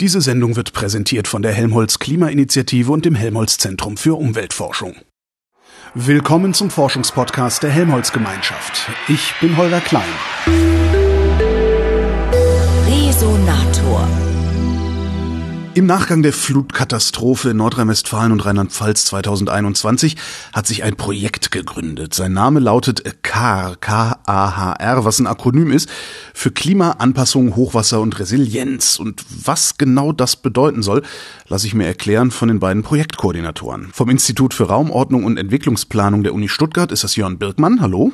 Diese Sendung wird präsentiert von der Helmholtz Klimainitiative und dem Helmholtz Zentrum für Umweltforschung. Willkommen zum Forschungspodcast der Helmholtz Gemeinschaft. Ich bin Holger Klein. Resonator im Nachgang der Flutkatastrophe in Nordrhein-Westfalen und Rheinland-Pfalz 2021 hat sich ein Projekt gegründet. Sein Name lautet CAR, K-A-H-R, was ein Akronym ist für Klimaanpassung, Hochwasser und Resilienz. Und was genau das bedeuten soll, lasse ich mir erklären von den beiden Projektkoordinatoren. Vom Institut für Raumordnung und Entwicklungsplanung der Uni Stuttgart ist das Jörn Birkmann. Hallo.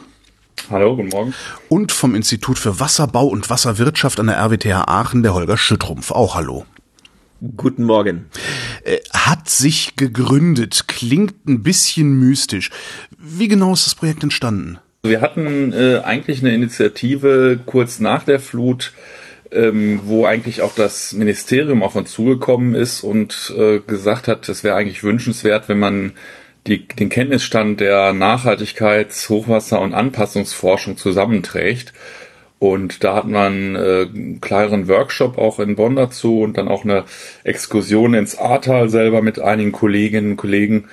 Hallo, guten Morgen. Und vom Institut für Wasserbau und Wasserwirtschaft an der RWTH Aachen der Holger Schüttrumpf. Auch hallo. Guten Morgen. Äh, hat sich gegründet, klingt ein bisschen mystisch. Wie genau ist das Projekt entstanden? Wir hatten äh, eigentlich eine Initiative kurz nach der Flut, ähm, wo eigentlich auch das Ministerium auf uns zugekommen ist und äh, gesagt hat, es wäre eigentlich wünschenswert, wenn man die, den Kenntnisstand der Nachhaltigkeits-, Hochwasser- und Anpassungsforschung zusammenträgt. Und da hat man äh, einen kleineren Workshop auch in Bonn dazu und dann auch eine Exkursion ins Ahrtal selber mit einigen Kolleginnen und Kollegen.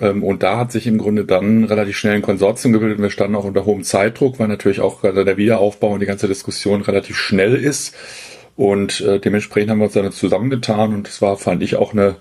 Ähm, und da hat sich im Grunde dann relativ schnell ein Konsortium gebildet. Wir standen auch unter hohem Zeitdruck, weil natürlich auch gerade der Wiederaufbau und die ganze Diskussion relativ schnell ist. Und äh, dementsprechend haben wir uns dann zusammengetan und es war, fand ich, auch eine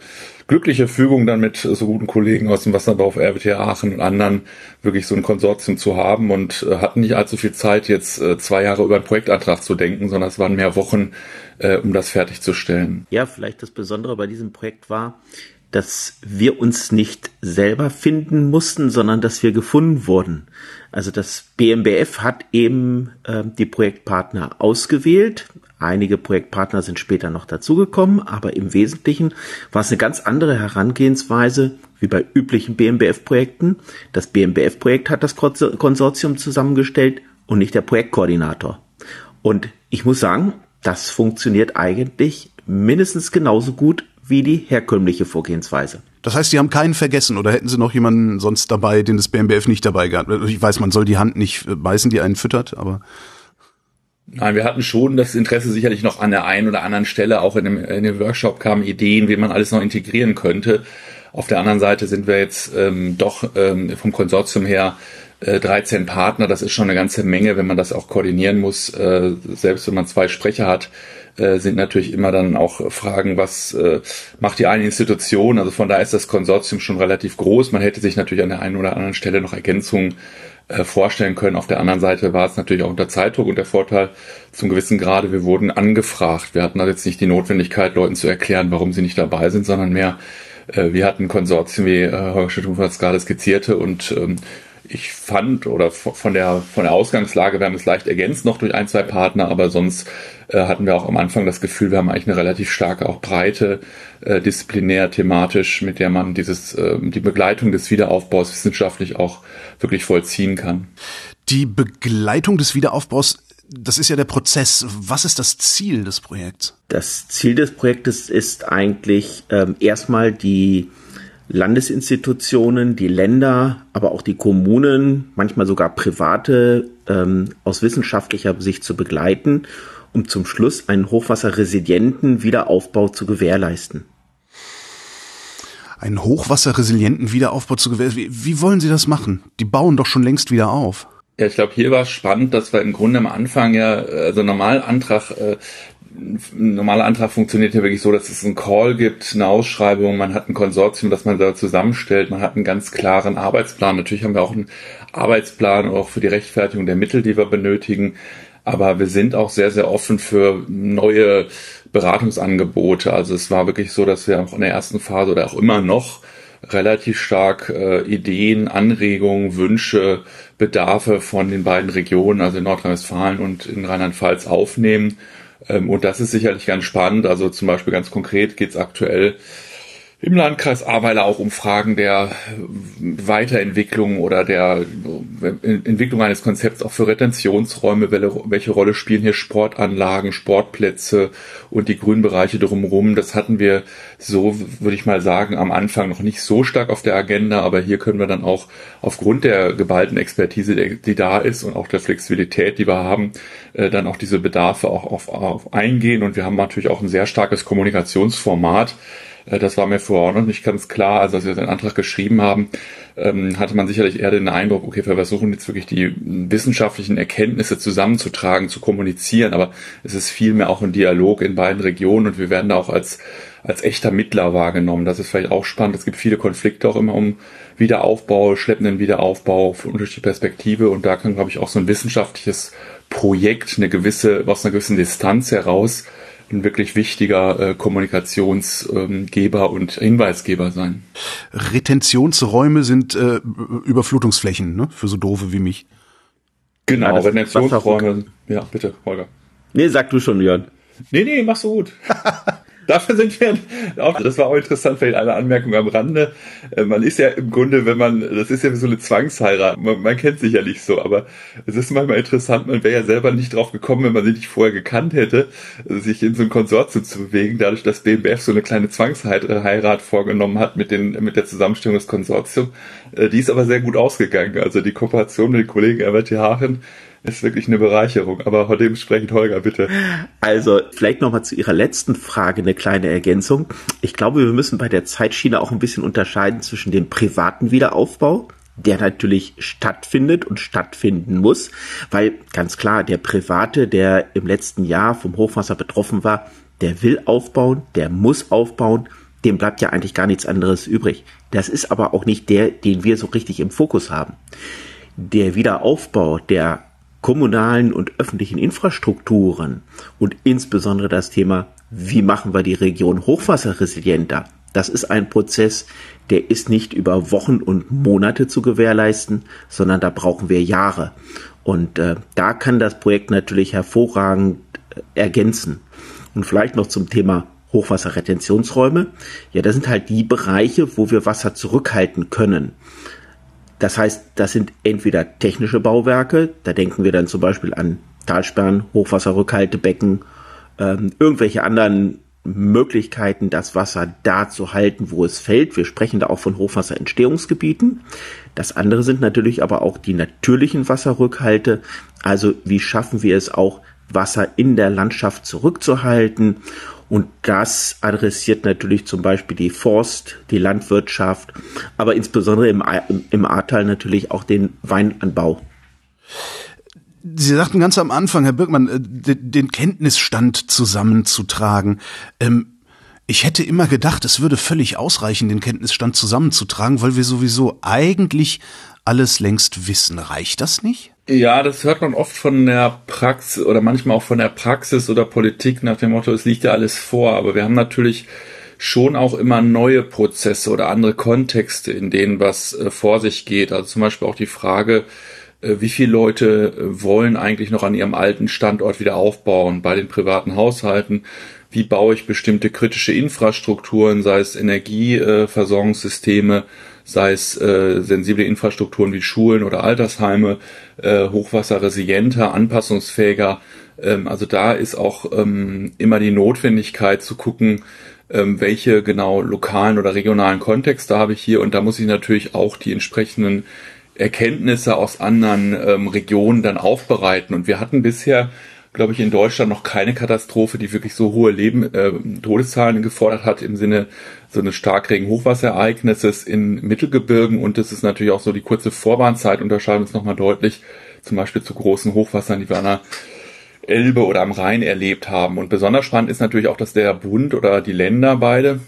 glückliche Fügung, dann mit so guten Kollegen aus dem Wasserbau auf RWTH Aachen und anderen wirklich so ein Konsortium zu haben und äh, hatten nicht allzu viel Zeit, jetzt äh, zwei Jahre über einen Projektantrag zu denken, sondern es waren mehr Wochen, äh, um das fertigzustellen. Ja, vielleicht das Besondere bei diesem Projekt war, dass wir uns nicht selber finden mussten, sondern dass wir gefunden wurden. Also das BMBF hat eben äh, die Projektpartner ausgewählt, Einige Projektpartner sind später noch dazugekommen, aber im Wesentlichen war es eine ganz andere Herangehensweise wie bei üblichen BMBF-Projekten. Das BMBF-Projekt hat das Konsortium zusammengestellt und nicht der Projektkoordinator. Und ich muss sagen, das funktioniert eigentlich mindestens genauso gut wie die herkömmliche Vorgehensweise. Das heißt, Sie haben keinen vergessen oder hätten Sie noch jemanden sonst dabei, den das BMBF nicht dabei gehabt? Ich weiß, man soll die Hand nicht beißen, die einen füttert, aber Nein, wir hatten schon das Interesse sicherlich noch an der einen oder anderen Stelle. Auch in dem, in dem Workshop kamen Ideen, wie man alles noch integrieren könnte. Auf der anderen Seite sind wir jetzt ähm, doch ähm, vom Konsortium her äh, 13 Partner. Das ist schon eine ganze Menge, wenn man das auch koordinieren muss. Äh, selbst wenn man zwei Sprecher hat, äh, sind natürlich immer dann auch Fragen, was äh, macht die eine Institution? Also von da ist das Konsortium schon relativ groß. Man hätte sich natürlich an der einen oder anderen Stelle noch Ergänzungen äh, vorstellen können. Auf der anderen Seite war es natürlich auch unter Zeitdruck und der Vorteil zum gewissen Grade, wir wurden angefragt. Wir hatten also jetzt nicht die Notwendigkeit, Leuten zu erklären, warum sie nicht dabei sind, sondern mehr, äh, wir hatten Konsortien, wie äh, Holger Schüttenhofer es gerade skizzierte und ähm, ich fand oder von der von der Ausgangslage, wir haben es leicht ergänzt noch durch ein, zwei Partner, aber sonst äh, hatten wir auch am Anfang das Gefühl, wir haben eigentlich eine relativ starke, auch breite, äh, disziplinär, thematisch, mit der man dieses äh, die Begleitung des Wiederaufbaus wissenschaftlich auch wirklich vollziehen kann. Die Begleitung des Wiederaufbaus das ist ja der Prozess. Was ist das Ziel des Projekts? Das Ziel des Projektes ist eigentlich ähm, erstmal die Landesinstitutionen, die Länder, aber auch die Kommunen, manchmal sogar private ähm, aus wissenschaftlicher Sicht zu begleiten, um zum Schluss einen hochwasserresilienten Wiederaufbau zu gewährleisten. Einen hochwasserresilienten Wiederaufbau zu gewährleisten? Wie, wie wollen Sie das machen? Die bauen doch schon längst wieder auf. Ja, ich glaube, hier war es spannend, dass wir im Grunde am Anfang ja, also Normalantrag, äh, ein normaler Antrag funktioniert ja wirklich so, dass es einen Call gibt, eine Ausschreibung, man hat ein Konsortium, das man da zusammenstellt, man hat einen ganz klaren Arbeitsplan. Natürlich haben wir auch einen Arbeitsplan auch für die Rechtfertigung der Mittel, die wir benötigen. Aber wir sind auch sehr, sehr offen für neue Beratungsangebote. Also es war wirklich so, dass wir auch in der ersten Phase oder auch immer noch relativ stark äh, Ideen, Anregungen, Wünsche, Bedarfe von den beiden Regionen, also in Nordrhein-Westfalen und in Rheinland-Pfalz aufnehmen und das ist sicherlich ganz spannend. Also zum Beispiel ganz konkret geht es aktuell im Landkreis Ahrweiler auch um Fragen der Weiterentwicklung oder der Entwicklung eines Konzepts auch für Retentionsräume. Welche Rolle spielen hier Sportanlagen, Sportplätze und die Grünbereiche drumherum? Das hatten wir so, würde ich mal sagen, am Anfang noch nicht so stark auf der Agenda, aber hier können wir dann auch aufgrund der geballten Expertise, die da ist und auch der Flexibilität, die wir haben, äh, dann auch diese Bedarfe auch auf, auf eingehen. Und wir haben natürlich auch ein sehr starkes Kommunikationsformat äh, das war mir vorher noch nicht ganz klar. Also als wir den Antrag geschrieben haben, ähm, hatte man sicherlich eher den Eindruck, okay, wir versuchen jetzt wirklich die wissenschaftlichen Erkenntnisse zusammenzutragen, zu kommunizieren, aber es ist vielmehr auch ein Dialog in beiden Regionen und wir werden da auch als, als echter Mittler wahrgenommen. Das ist vielleicht auch spannend. Es gibt viele Konflikte auch immer um Wiederaufbau, schleppenden Wiederaufbau durch die Perspektive und da kann, glaube ich, auch so ein wissenschaftliches Projekt eine gewisse, aus einer gewissen Distanz heraus ein wirklich wichtiger äh, Kommunikationsgeber ähm, und Hinweisgeber sein. Retentionsräume sind äh, Überflutungsflächen, ne? Für so doofe wie mich. Genau, ja, Retentionsräume. Ja, bitte, Holger. Nee, sag du schon, Jörn. Nee, nee, machst du gut. Dafür sind wir auch, das war auch interessant, vielleicht eine Anmerkung am Rande. Äh, man ist ja im Grunde, wenn man, das ist ja wie so eine Zwangsheirat, man, man kennt sich ja nicht so, aber es ist manchmal interessant, man wäre ja selber nicht drauf gekommen, wenn man sie nicht vorher gekannt hätte, sich in so ein Konsortium zu bewegen, dadurch, dass BMBF so eine kleine Zwangsheirat vorgenommen hat mit den, mit der Zusammenstellung des Konsortiums. Äh, die ist aber sehr gut ausgegangen. Also die Kooperation mit den Kollegen RWTH Haaren ist wirklich eine Bereicherung. Aber dementsprechend, Holger, bitte. Also vielleicht nochmal zu Ihrer letzten Frage eine kleine Ergänzung. Ich glaube, wir müssen bei der Zeitschiene auch ein bisschen unterscheiden zwischen dem privaten Wiederaufbau, der natürlich stattfindet und stattfinden muss, weil ganz klar, der Private, der im letzten Jahr vom Hochwasser betroffen war, der will aufbauen, der muss aufbauen, dem bleibt ja eigentlich gar nichts anderes übrig. Das ist aber auch nicht der, den wir so richtig im Fokus haben. Der Wiederaufbau der kommunalen und öffentlichen Infrastrukturen und insbesondere das Thema, wie machen wir die Region hochwasserresilienter, das ist ein Prozess, der ist nicht über Wochen und Monate zu gewährleisten, sondern da brauchen wir Jahre. Und äh, da kann das Projekt natürlich hervorragend äh, ergänzen. Und vielleicht noch zum Thema Hochwasserretentionsräume. Ja, das sind halt die Bereiche, wo wir Wasser zurückhalten können. Das heißt, das sind entweder technische Bauwerke, da denken wir dann zum Beispiel an Talsperren, Hochwasserrückhaltebecken, ähm, irgendwelche anderen Möglichkeiten, das Wasser da zu halten, wo es fällt. Wir sprechen da auch von Hochwasserentstehungsgebieten. Das andere sind natürlich aber auch die natürlichen Wasserrückhalte. Also wie schaffen wir es auch, Wasser in der Landschaft zurückzuhalten und das adressiert natürlich zum Beispiel die Forst, die Landwirtschaft, aber insbesondere im, im Ahrtal natürlich auch den Weinanbau. Sie sagten ganz am Anfang, Herr Birkmann, äh, den Kenntnisstand zusammenzutragen. Ähm, ich hätte immer gedacht, es würde völlig ausreichen, den Kenntnisstand zusammenzutragen, weil wir sowieso eigentlich alles längst wissen. Reicht das nicht? Ja, das hört man oft von der Praxis oder manchmal auch von der Praxis oder Politik nach dem Motto, es liegt ja alles vor. Aber wir haben natürlich schon auch immer neue Prozesse oder andere Kontexte, in denen was äh, vor sich geht. Also zum Beispiel auch die Frage, äh, wie viele Leute äh, wollen eigentlich noch an ihrem alten Standort wieder aufbauen bei den privaten Haushalten? Wie baue ich bestimmte kritische Infrastrukturen, sei es Energieversorgungssysteme, sei es äh, sensible Infrastrukturen wie Schulen oder Altersheime, äh, hochwasserresilienter, anpassungsfähiger. Ähm, also da ist auch ähm, immer die Notwendigkeit zu gucken, ähm, welche genau lokalen oder regionalen Kontexte habe ich hier. Und da muss ich natürlich auch die entsprechenden Erkenntnisse aus anderen ähm, Regionen dann aufbereiten. Und wir hatten bisher glaube ich, in Deutschland noch keine Katastrophe, die wirklich so hohe Leben, äh, Todeszahlen gefordert hat im Sinne so eines starkregen Hochwasserereignisses in Mittelgebirgen. Und das ist natürlich auch so die kurze Vorwarnzeit unterscheidet uns nochmal deutlich, zum Beispiel zu großen Hochwassern, die wir an der Elbe oder am Rhein erlebt haben. Und besonders spannend ist natürlich auch, dass der Bund oder die Länder beide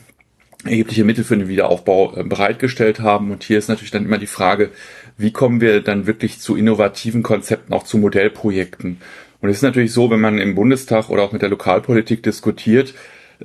erhebliche Mittel für den Wiederaufbau äh, bereitgestellt haben. Und hier ist natürlich dann immer die Frage, wie kommen wir dann wirklich zu innovativen Konzepten, auch zu Modellprojekten? Und es ist natürlich so, wenn man im Bundestag oder auch mit der Lokalpolitik diskutiert,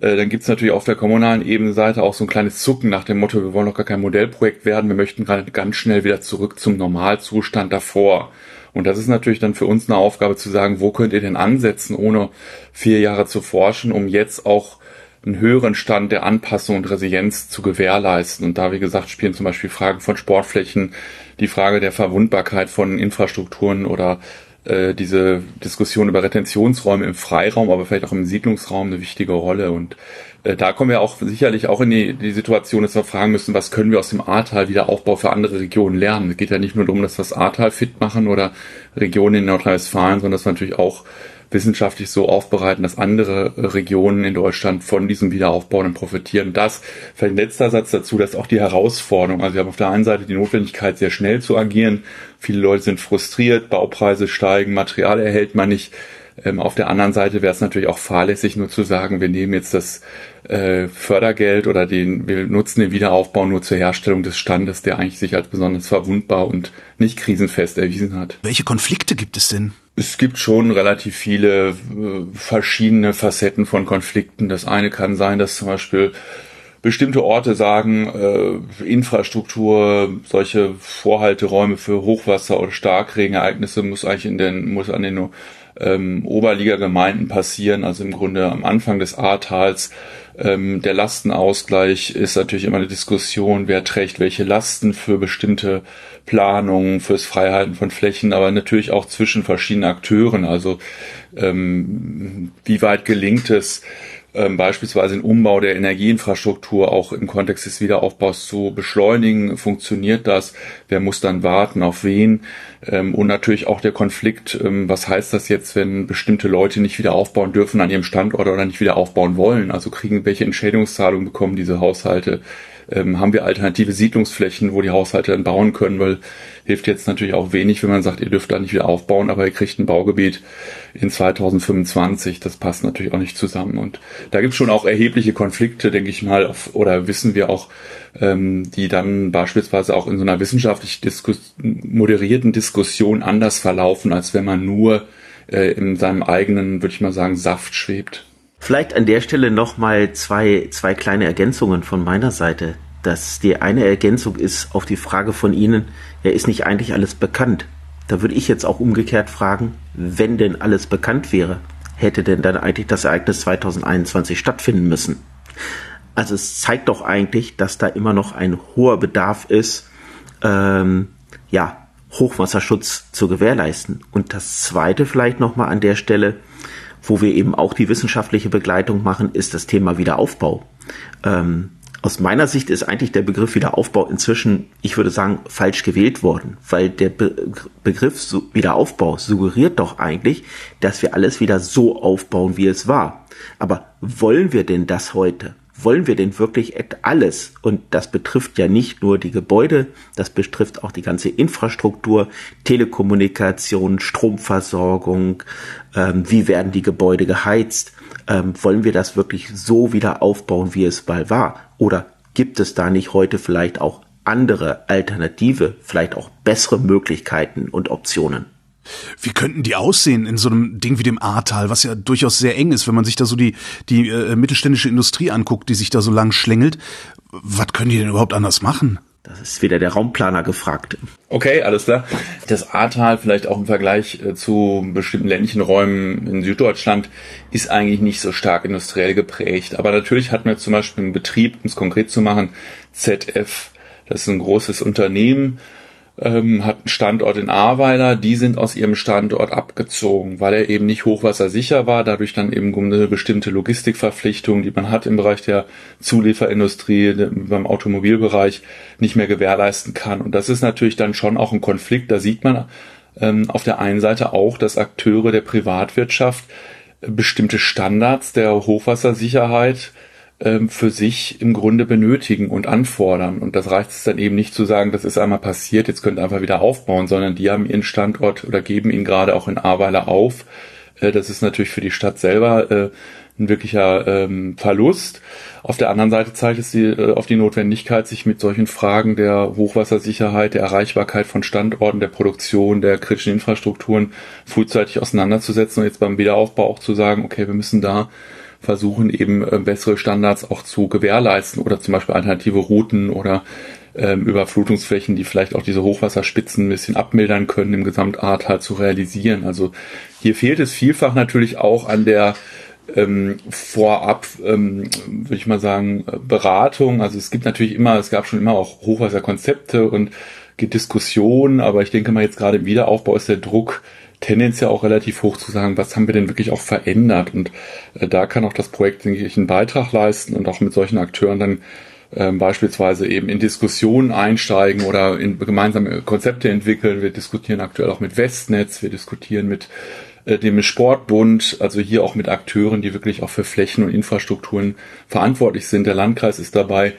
äh, dann gibt es natürlich auf der kommunalen Ebene Seite auch so ein kleines Zucken nach dem Motto, wir wollen doch gar kein Modellprojekt werden, wir möchten gerade ganz schnell wieder zurück zum Normalzustand davor. Und das ist natürlich dann für uns eine Aufgabe zu sagen, wo könnt ihr denn ansetzen, ohne vier Jahre zu forschen, um jetzt auch einen höheren Stand der Anpassung und Resilienz zu gewährleisten. Und da, wie gesagt, spielen zum Beispiel Fragen von Sportflächen, die Frage der Verwundbarkeit von Infrastrukturen oder äh, diese Diskussion über Retentionsräume im Freiraum, aber vielleicht auch im Siedlungsraum eine wichtige Rolle. Und äh, da kommen wir auch sicherlich auch in die, die Situation, dass wir fragen müssen, was können wir aus dem Ahrtal wieder Aufbau für andere Regionen lernen. Es geht ja nicht nur darum, dass wir das Ahrtal fit machen oder Regionen in Nordrhein-Westfalen, sondern dass wir natürlich auch wissenschaftlich so aufbereiten, dass andere Regionen in Deutschland von diesem Wiederaufbau dann profitieren. Das, vielleicht ein letzter Satz dazu, dass auch die Herausforderung, also wir haben auf der einen Seite die Notwendigkeit, sehr schnell zu agieren. Viele Leute sind frustriert, Baupreise steigen, Material erhält man nicht. Ähm, auf der anderen Seite wäre es natürlich auch fahrlässig, nur zu sagen, wir nehmen jetzt das äh, Fördergeld oder den, wir nutzen den Wiederaufbau nur zur Herstellung des Standes, der eigentlich sich als besonders verwundbar und nicht krisenfest erwiesen hat. Welche Konflikte gibt es denn? Es gibt schon relativ viele äh, verschiedene Facetten von Konflikten. Das eine kann sein, dass zum Beispiel bestimmte Orte sagen, äh, Infrastruktur, solche Vorhalteräume für Hochwasser oder Starkregenereignisse muss eigentlich in den, muss an den ähm, Oberliga-Gemeinden passieren, also im Grunde am Anfang des Ahrtals ähm, der Lastenausgleich ist natürlich immer eine Diskussion, wer trägt welche Lasten für bestimmte Planungen, fürs Freihalten von Flächen, aber natürlich auch zwischen verschiedenen Akteuren. Also ähm, wie weit gelingt es, ähm, beispielsweise den Umbau der Energieinfrastruktur auch im Kontext des Wiederaufbaus zu beschleunigen. Funktioniert das? Wer muss dann warten? Auf wen? Ähm, und natürlich auch der Konflikt, ähm, was heißt das jetzt, wenn bestimmte Leute nicht wieder aufbauen dürfen an ihrem Standort oder nicht wieder aufbauen wollen? Also kriegen, welche Entschädigungszahlungen bekommen diese Haushalte? Ähm, haben wir alternative Siedlungsflächen, wo die Haushalte dann bauen können, weil hilft jetzt natürlich auch wenig, wenn man sagt, ihr dürft da nicht wieder aufbauen, aber ihr kriegt ein Baugebiet in 2025. Das passt natürlich auch nicht zusammen. Und da gibt es schon auch erhebliche Konflikte, denke ich mal, auf, oder wissen wir auch, ähm, die dann beispielsweise auch in so einer wissenschaftlich diskus moderierten Diskussion anders verlaufen, als wenn man nur äh, in seinem eigenen, würde ich mal sagen, Saft schwebt. Vielleicht an der Stelle nochmal zwei, zwei kleine Ergänzungen von meiner Seite. Dass die eine Ergänzung ist auf die Frage von Ihnen, ja, ist nicht eigentlich alles bekannt? Da würde ich jetzt auch umgekehrt fragen, wenn denn alles bekannt wäre, hätte denn dann eigentlich das Ereignis 2021 stattfinden müssen? Also es zeigt doch eigentlich, dass da immer noch ein hoher Bedarf ist, ähm, ja, Hochwasserschutz zu gewährleisten. Und das Zweite vielleicht nochmal an der Stelle, wo wir eben auch die wissenschaftliche Begleitung machen, ist das Thema Wiederaufbau. Ähm, aus meiner Sicht ist eigentlich der Begriff Wiederaufbau inzwischen, ich würde sagen, falsch gewählt worden, weil der Be Begriff Wiederaufbau suggeriert doch eigentlich, dass wir alles wieder so aufbauen, wie es war. Aber wollen wir denn das heute? Wollen wir denn wirklich alles? Und das betrifft ja nicht nur die Gebäude, das betrifft auch die ganze Infrastruktur, Telekommunikation, Stromversorgung, ähm, wie werden die Gebäude geheizt? Ähm, wollen wir das wirklich so wieder aufbauen, wie es mal war? Oder gibt es da nicht heute vielleicht auch andere Alternative, vielleicht auch bessere Möglichkeiten und Optionen? Wie könnten die aussehen in so einem Ding wie dem Ahrtal, was ja durchaus sehr eng ist, wenn man sich da so die, die äh, mittelständische Industrie anguckt, die sich da so lang schlängelt. Was können die denn überhaupt anders machen? Das ist wieder der Raumplaner gefragt. Okay, alles klar. Das Ahrtal vielleicht auch im Vergleich äh, zu bestimmten ländlichen Räumen in Süddeutschland ist eigentlich nicht so stark industriell geprägt. Aber natürlich hatten wir zum Beispiel einen Betrieb, um es konkret zu machen, ZF. Das ist ein großes Unternehmen, ähm, hat einen Standort in Ahrweiler, die sind aus ihrem Standort abgezogen, weil er eben nicht hochwassersicher war, dadurch dann eben eine bestimmte Logistikverpflichtung, die man hat im Bereich der Zulieferindustrie, beim Automobilbereich, nicht mehr gewährleisten kann. Und das ist natürlich dann schon auch ein Konflikt. Da sieht man ähm, auf der einen Seite auch, dass Akteure der Privatwirtschaft bestimmte Standards der Hochwassersicherheit ähm, für sich im Grunde benötigen und anfordern. Und das reicht es dann eben nicht zu sagen, das ist einmal passiert, jetzt könnt ihr einfach wieder aufbauen, sondern die haben ihren Standort oder geben ihn gerade auch in Ahrweiler auf. Äh, das ist natürlich für die Stadt selber äh, ein wirklicher ähm, Verlust. Auf der anderen Seite zeigt es die, äh, auf die Notwendigkeit, sich mit solchen Fragen der Hochwassersicherheit, der Erreichbarkeit von Standorten, der Produktion, der kritischen Infrastrukturen frühzeitig auseinanderzusetzen und jetzt beim Wiederaufbau auch zu sagen, okay, wir müssen da versuchen eben äh, bessere Standards auch zu gewährleisten oder zum Beispiel alternative Routen oder ähm, Überflutungsflächen, die vielleicht auch diese Hochwasserspitzen ein bisschen abmildern können, im Gesamtart halt zu realisieren. Also hier fehlt es vielfach natürlich auch an der ähm, vorab, ähm, würde ich mal sagen, Beratung. Also es gibt natürlich immer, es gab schon immer auch Hochwasserkonzepte und Diskussionen, aber ich denke mal jetzt gerade im Wiederaufbau ist der Druck tendenziell auch relativ hoch zu sagen, was haben wir denn wirklich auch verändert und äh, da kann auch das Projekt, denke ich, einen Beitrag leisten und auch mit solchen Akteuren dann ähm, beispielsweise eben in Diskussionen einsteigen oder in gemeinsame Konzepte entwickeln. Wir diskutieren aktuell auch mit Westnetz, wir diskutieren mit äh, dem Sportbund, also hier auch mit Akteuren, die wirklich auch für Flächen und Infrastrukturen verantwortlich sind. Der Landkreis ist dabei.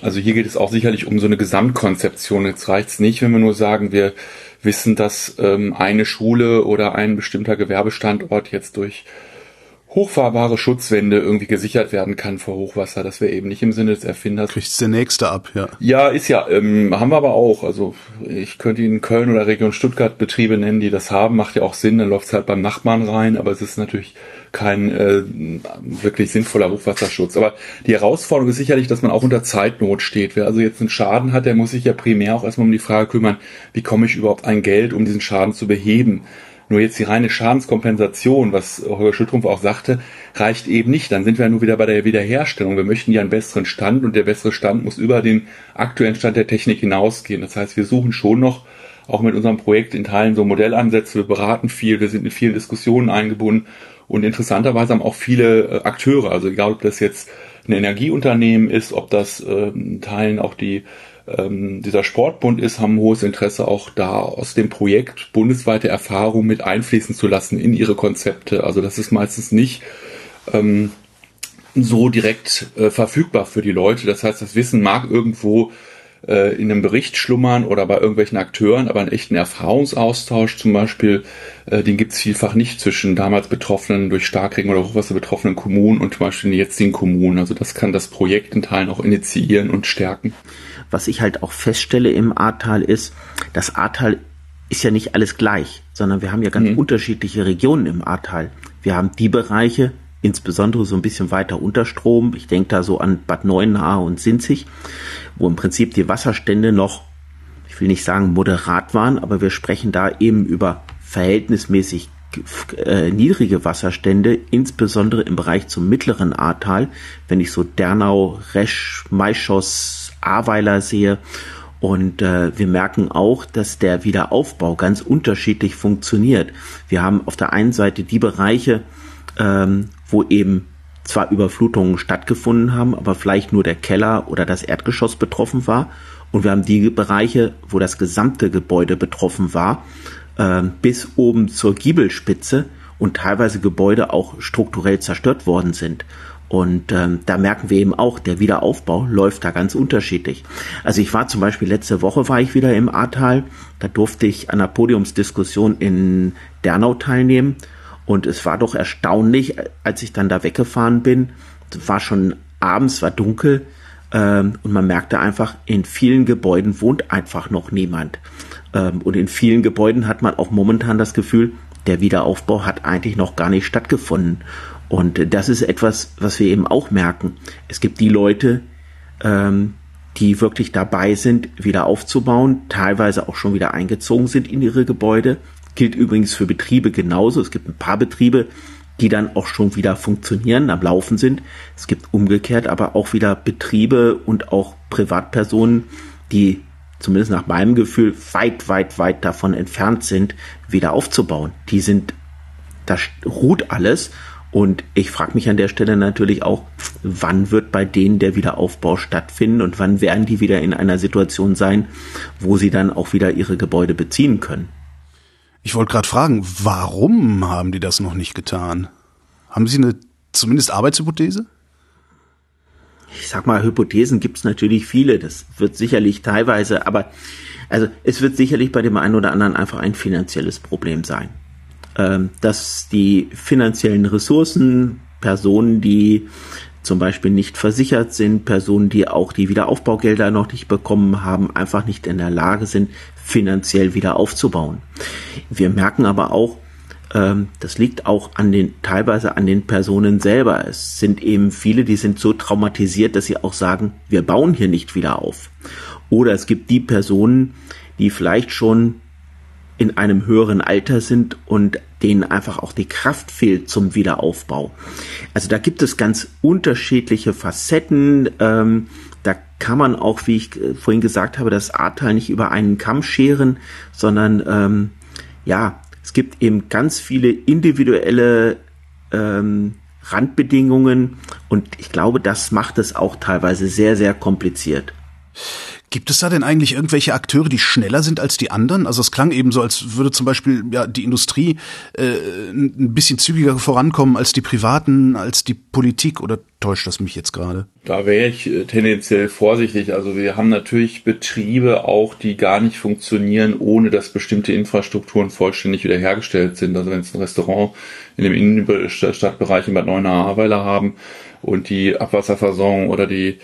Also hier geht es auch sicherlich um so eine Gesamtkonzeption. Jetzt reicht es nicht, wenn wir nur sagen, wir wissen, dass ähm, eine Schule oder ein bestimmter Gewerbestandort jetzt durch hochfahrbare Schutzwände irgendwie gesichert werden kann vor Hochwasser. Das wäre eben nicht im Sinne des Erfinders. Kriegt's der nächste ab, ja. Ja, ist ja, ähm, haben wir aber auch. Also ich könnte Ihnen Köln oder Region Stuttgart Betriebe nennen, die das haben. Macht ja auch Sinn, dann läuft's halt beim Nachbarn rein, aber es ist natürlich kein äh, wirklich sinnvoller Hochwasserschutz. Aber die Herausforderung ist sicherlich, dass man auch unter Zeitnot steht. Wer also jetzt einen Schaden hat, der muss sich ja primär auch erstmal um die Frage kümmern, wie komme ich überhaupt ein Geld, um diesen Schaden zu beheben. Nur jetzt die reine Schadenskompensation, was Holger Schüttrumpf auch sagte, reicht eben nicht. Dann sind wir ja nur wieder bei der Wiederherstellung. Wir möchten ja einen besseren Stand und der bessere Stand muss über den aktuellen Stand der Technik hinausgehen. Das heißt, wir suchen schon noch auch mit unserem Projekt in Teilen so Modellansätze. Wir beraten viel, wir sind in vielen Diskussionen eingebunden und interessanterweise haben auch viele äh, Akteure, also egal ob das jetzt ein Energieunternehmen ist, ob das äh, in Teilen auch die ähm, dieser Sportbund ist, haben hohes Interesse auch da aus dem Projekt bundesweite Erfahrung mit einfließen zu lassen in ihre Konzepte. Also das ist meistens nicht ähm, so direkt äh, verfügbar für die Leute. Das heißt, das Wissen mag irgendwo äh, in einem Bericht schlummern oder bei irgendwelchen Akteuren, aber einen echten Erfahrungsaustausch zum Beispiel, äh, den gibt es vielfach nicht zwischen damals betroffenen, durch Starkregen oder Hochwasser betroffenen Kommunen und zum Beispiel den jetzigen Kommunen. Also das kann das Projekt in Teilen auch initiieren und stärken. Was ich halt auch feststelle im Ahrtal ist, das Ahrtal ist ja nicht alles gleich, sondern wir haben ja ganz mhm. unterschiedliche Regionen im Ahrtal. Wir haben die Bereiche, insbesondere so ein bisschen weiter unter Strom, ich denke da so an Bad Neuenahr und Sinzig, wo im Prinzip die Wasserstände noch, ich will nicht sagen moderat waren, aber wir sprechen da eben über verhältnismäßig äh, niedrige Wasserstände, insbesondere im Bereich zum mittleren Ahrtal, wenn ich so Dernau, Resch, Maischoss, Ahrweiler sehe. Und äh, wir merken auch, dass der Wiederaufbau ganz unterschiedlich funktioniert. Wir haben auf der einen Seite die Bereiche, ähm, wo eben zwar Überflutungen stattgefunden haben, aber vielleicht nur der Keller oder das Erdgeschoss betroffen war. Und wir haben die Bereiche, wo das gesamte Gebäude betroffen war äh, bis oben zur Giebelspitze und teilweise Gebäude auch strukturell zerstört worden sind. Und ähm, da merken wir eben auch, der Wiederaufbau läuft da ganz unterschiedlich. Also ich war zum Beispiel letzte Woche war ich wieder im Ahrtal, da durfte ich an einer Podiumsdiskussion in Dernau teilnehmen und es war doch erstaunlich, als ich dann da weggefahren bin, war schon abends, war dunkel ähm, und man merkte einfach, in vielen Gebäuden wohnt einfach noch niemand. Ähm, und in vielen Gebäuden hat man auch momentan das Gefühl, der Wiederaufbau hat eigentlich noch gar nicht stattgefunden. Und das ist etwas, was wir eben auch merken. Es gibt die Leute, ähm, die wirklich dabei sind, wieder aufzubauen, teilweise auch schon wieder eingezogen sind in ihre Gebäude. Gilt übrigens für Betriebe genauso. Es gibt ein paar Betriebe, die dann auch schon wieder funktionieren, am Laufen sind. Es gibt umgekehrt aber auch wieder Betriebe und auch Privatpersonen, die zumindest nach meinem Gefühl, weit, weit, weit davon entfernt sind, wieder aufzubauen. Die sind, da ruht alles. Und ich frage mich an der Stelle natürlich auch, wann wird bei denen der Wiederaufbau stattfinden und wann werden die wieder in einer Situation sein, wo sie dann auch wieder ihre Gebäude beziehen können. Ich wollte gerade fragen, warum haben die das noch nicht getan? Haben Sie eine zumindest Arbeitshypothese? ich sag mal, Hypothesen gibt es natürlich viele. Das wird sicherlich teilweise, aber also es wird sicherlich bei dem einen oder anderen einfach ein finanzielles Problem sein. Ähm, dass die finanziellen Ressourcen, Personen, die zum Beispiel nicht versichert sind, Personen, die auch die Wiederaufbaugelder noch nicht bekommen haben, einfach nicht in der Lage sind, finanziell wieder aufzubauen. Wir merken aber auch, ähm, das liegt auch an den, teilweise an den Personen selber. Es sind eben viele, die sind so traumatisiert, dass sie auch sagen, wir bauen hier nicht wieder auf. Oder es gibt die Personen, die vielleicht schon in einem höheren Alter sind und denen einfach auch die Kraft fehlt zum Wiederaufbau. Also da gibt es ganz unterschiedliche Facetten. Ähm, da kann man auch, wie ich äh, vorhin gesagt habe, das Ahrtal nicht über einen Kamm scheren, sondern ähm, ja, es gibt eben ganz viele individuelle ähm, Randbedingungen und ich glaube, das macht es auch teilweise sehr, sehr kompliziert. Gibt es da denn eigentlich irgendwelche Akteure, die schneller sind als die anderen? Also es klang eben so, als würde zum Beispiel ja die Industrie äh, ein bisschen zügiger vorankommen als die Privaten, als die Politik oder täuscht das mich jetzt gerade? Da wäre ich äh, tendenziell vorsichtig. Also wir haben natürlich Betriebe auch, die gar nicht funktionieren, ohne dass bestimmte Infrastrukturen vollständig wiederhergestellt sind. Also wenn es ein Restaurant in dem Innenstadtbereich in Bad Neuenahr-Ahrweiler haben und die Abwasserversorgung oder die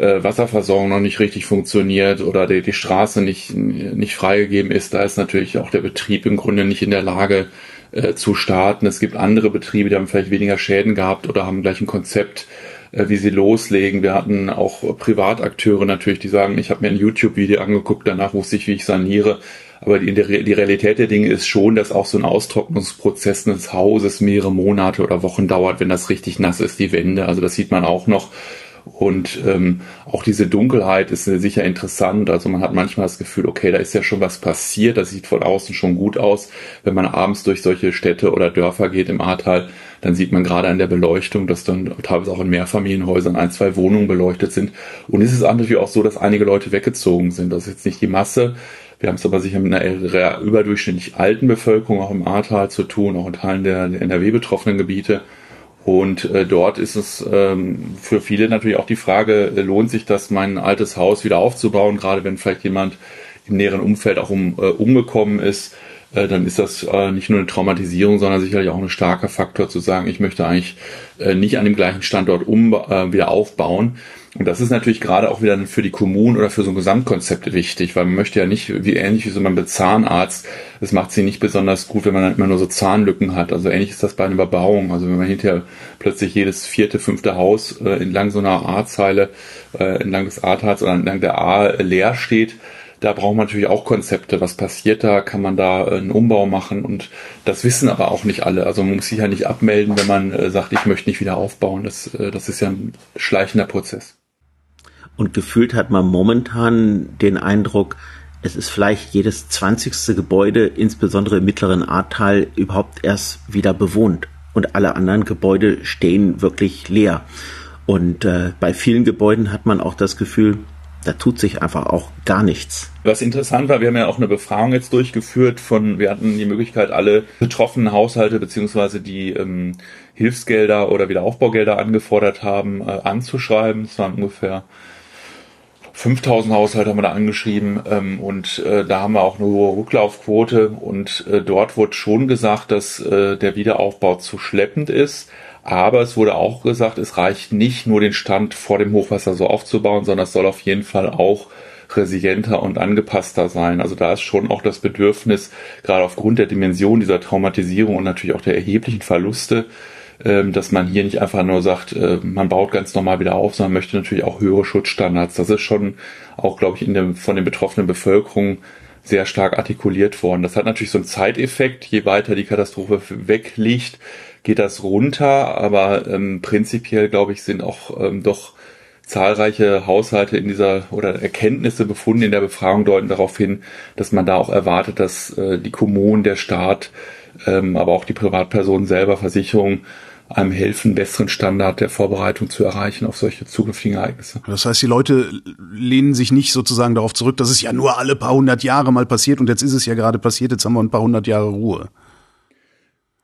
äh, Wasserversorgung noch nicht richtig funktioniert oder die, die Straße nicht, nicht freigegeben ist, da ist natürlich auch der Betrieb im Grunde nicht in der Lage äh, zu starten. Es gibt andere Betriebe, die haben vielleicht weniger Schäden gehabt oder haben gleich ein Konzept, äh, wie sie loslegen. Wir hatten auch Privatakteure natürlich, die sagen, ich habe mir ein YouTube-Video angeguckt, danach wusste ich, wie ich saniere. Aber die, die Realität der Dinge ist schon, dass auch so ein Austrocknungsprozess des Hauses mehrere Monate oder Wochen dauert, wenn das richtig nass ist, die Wände. Also das sieht man auch noch. Und ähm, auch diese Dunkelheit ist sicher interessant. Also man hat manchmal das Gefühl, okay, da ist ja schon was passiert, das sieht von außen schon gut aus. Wenn man abends durch solche Städte oder Dörfer geht im Ahrtal, dann sieht man gerade an der Beleuchtung, dass dann teilweise auch in Mehrfamilienhäusern ein, zwei Wohnungen beleuchtet sind. Und es ist natürlich auch so, dass einige Leute weggezogen sind. Das ist jetzt nicht die Masse. Wir haben es aber sicher mit einer überdurchschnittlich alten Bevölkerung auch im Ahrtal zu tun, auch in Teilen der NRW betroffenen Gebiete. Und äh, dort ist es ähm, für viele natürlich auch die Frage, äh, lohnt sich das, mein altes Haus wieder aufzubauen, gerade wenn vielleicht jemand im näheren Umfeld auch um, äh, umgekommen ist, äh, dann ist das äh, nicht nur eine Traumatisierung, sondern sicherlich auch ein starker Faktor zu sagen, ich möchte eigentlich äh, nicht an dem gleichen Standort um, äh, wieder aufbauen. Und das ist natürlich gerade auch wieder für die Kommunen oder für so ein Gesamtkonzept wichtig, weil man möchte ja nicht, wie ähnlich wie so ein Zahnarzt, das macht sie nicht besonders gut, wenn man dann immer nur so Zahnlücken hat. Also ähnlich ist das bei einer Überbauung. Also wenn man hinterher plötzlich jedes vierte, fünfte Haus äh, entlang so einer A-Zeile, äh, entlang des A-Tals oder entlang der A leer steht, da braucht man natürlich auch Konzepte. Was passiert da? Kann man da äh, einen Umbau machen? Und das wissen aber auch nicht alle. Also man muss sich ja nicht abmelden, wenn man äh, sagt, ich möchte nicht wieder aufbauen. Das, äh, das ist ja ein schleichender Prozess. Und gefühlt hat man momentan den Eindruck, es ist vielleicht jedes zwanzigste Gebäude, insbesondere im mittleren Ahrtal, überhaupt erst wieder bewohnt. Und alle anderen Gebäude stehen wirklich leer. Und äh, bei vielen Gebäuden hat man auch das Gefühl, da tut sich einfach auch gar nichts. Was interessant war, wir haben ja auch eine Befragung jetzt durchgeführt von, wir hatten die Möglichkeit, alle betroffenen Haushalte beziehungsweise die ähm, Hilfsgelder oder Wiederaufbaugelder angefordert haben, äh, anzuschreiben. Es waren ungefähr 5000 Haushalte haben wir da angeschrieben ähm, und äh, da haben wir auch eine hohe Rücklaufquote und äh, dort wurde schon gesagt, dass äh, der Wiederaufbau zu schleppend ist. Aber es wurde auch gesagt, es reicht nicht nur den Stand vor dem Hochwasser so aufzubauen, sondern es soll auf jeden Fall auch resilienter und angepasster sein. Also da ist schon auch das Bedürfnis, gerade aufgrund der Dimension dieser Traumatisierung und natürlich auch der erheblichen Verluste, dass man hier nicht einfach nur sagt, äh, man baut ganz normal wieder auf, sondern möchte natürlich auch höhere Schutzstandards. Das ist schon auch, glaube ich, dem, von den betroffenen Bevölkerung sehr stark artikuliert worden. Das hat natürlich so einen Zeiteffekt. Je weiter die Katastrophe wegliegt, geht das runter. Aber ähm, prinzipiell, glaube ich, sind auch ähm, doch zahlreiche Haushalte in dieser oder Erkenntnisse befunden in der Befragung deuten darauf hin, dass man da auch erwartet, dass äh, die Kommunen, der Staat, ähm, aber auch die Privatpersonen selber, Versicherungen einem helfen, besseren Standard der Vorbereitung zu erreichen auf solche zukünftigen Ereignisse. Das heißt, die Leute lehnen sich nicht sozusagen darauf zurück, dass es ja nur alle paar hundert Jahre mal passiert und jetzt ist es ja gerade passiert, jetzt haben wir ein paar hundert Jahre Ruhe.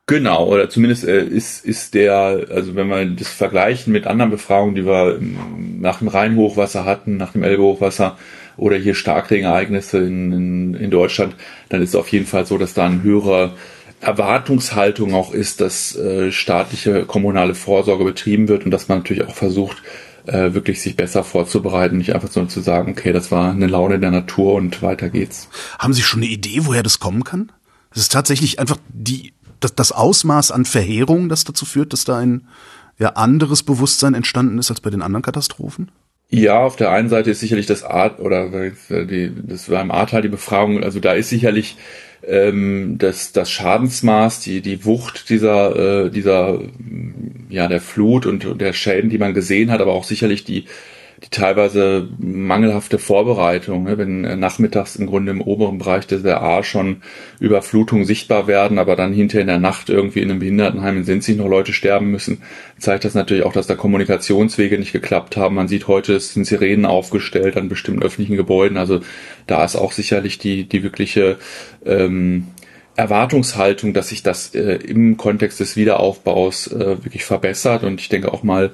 Genau, oder zumindest äh, ist, ist der, also wenn wir das vergleichen mit anderen Befragungen, die wir nach dem Rheinhochwasser hatten, nach dem Elbe-Hochwasser oder hier Starkregenereignisse in, in, in Deutschland, dann ist es auf jeden Fall so, dass da ein höherer Erwartungshaltung auch ist, dass äh, staatliche kommunale Vorsorge betrieben wird und dass man natürlich auch versucht, äh, wirklich sich besser vorzubereiten, nicht einfach so zu sagen, okay, das war eine Laune der Natur und weiter geht's. Haben Sie schon eine Idee, woher das kommen kann? Es ist tatsächlich einfach die, das, das Ausmaß an Verheerung, das dazu führt, dass da ein ja, anderes Bewusstsein entstanden ist als bei den anderen Katastrophen? Ja, auf der einen Seite ist sicherlich das Art oder die, das war im Ahrtal die Befragung, also da ist sicherlich ähm, das, das Schadensmaß, die, die Wucht dieser, äh, dieser, ja, der Flut und der Schäden, die man gesehen hat, aber auch sicherlich die, die teilweise mangelhafte Vorbereitung, ne, wenn äh, nachmittags im Grunde im oberen Bereich der A schon Überflutungen sichtbar werden, aber dann hinter in der Nacht irgendwie in einem Behindertenheim in Sinzig noch Leute sterben müssen, zeigt das natürlich auch, dass da Kommunikationswege nicht geklappt haben. Man sieht heute, es sind Sirenen aufgestellt an bestimmten öffentlichen Gebäuden, also da ist auch sicherlich die, die wirkliche ähm, Erwartungshaltung, dass sich das äh, im Kontext des Wiederaufbaus äh, wirklich verbessert und ich denke auch mal,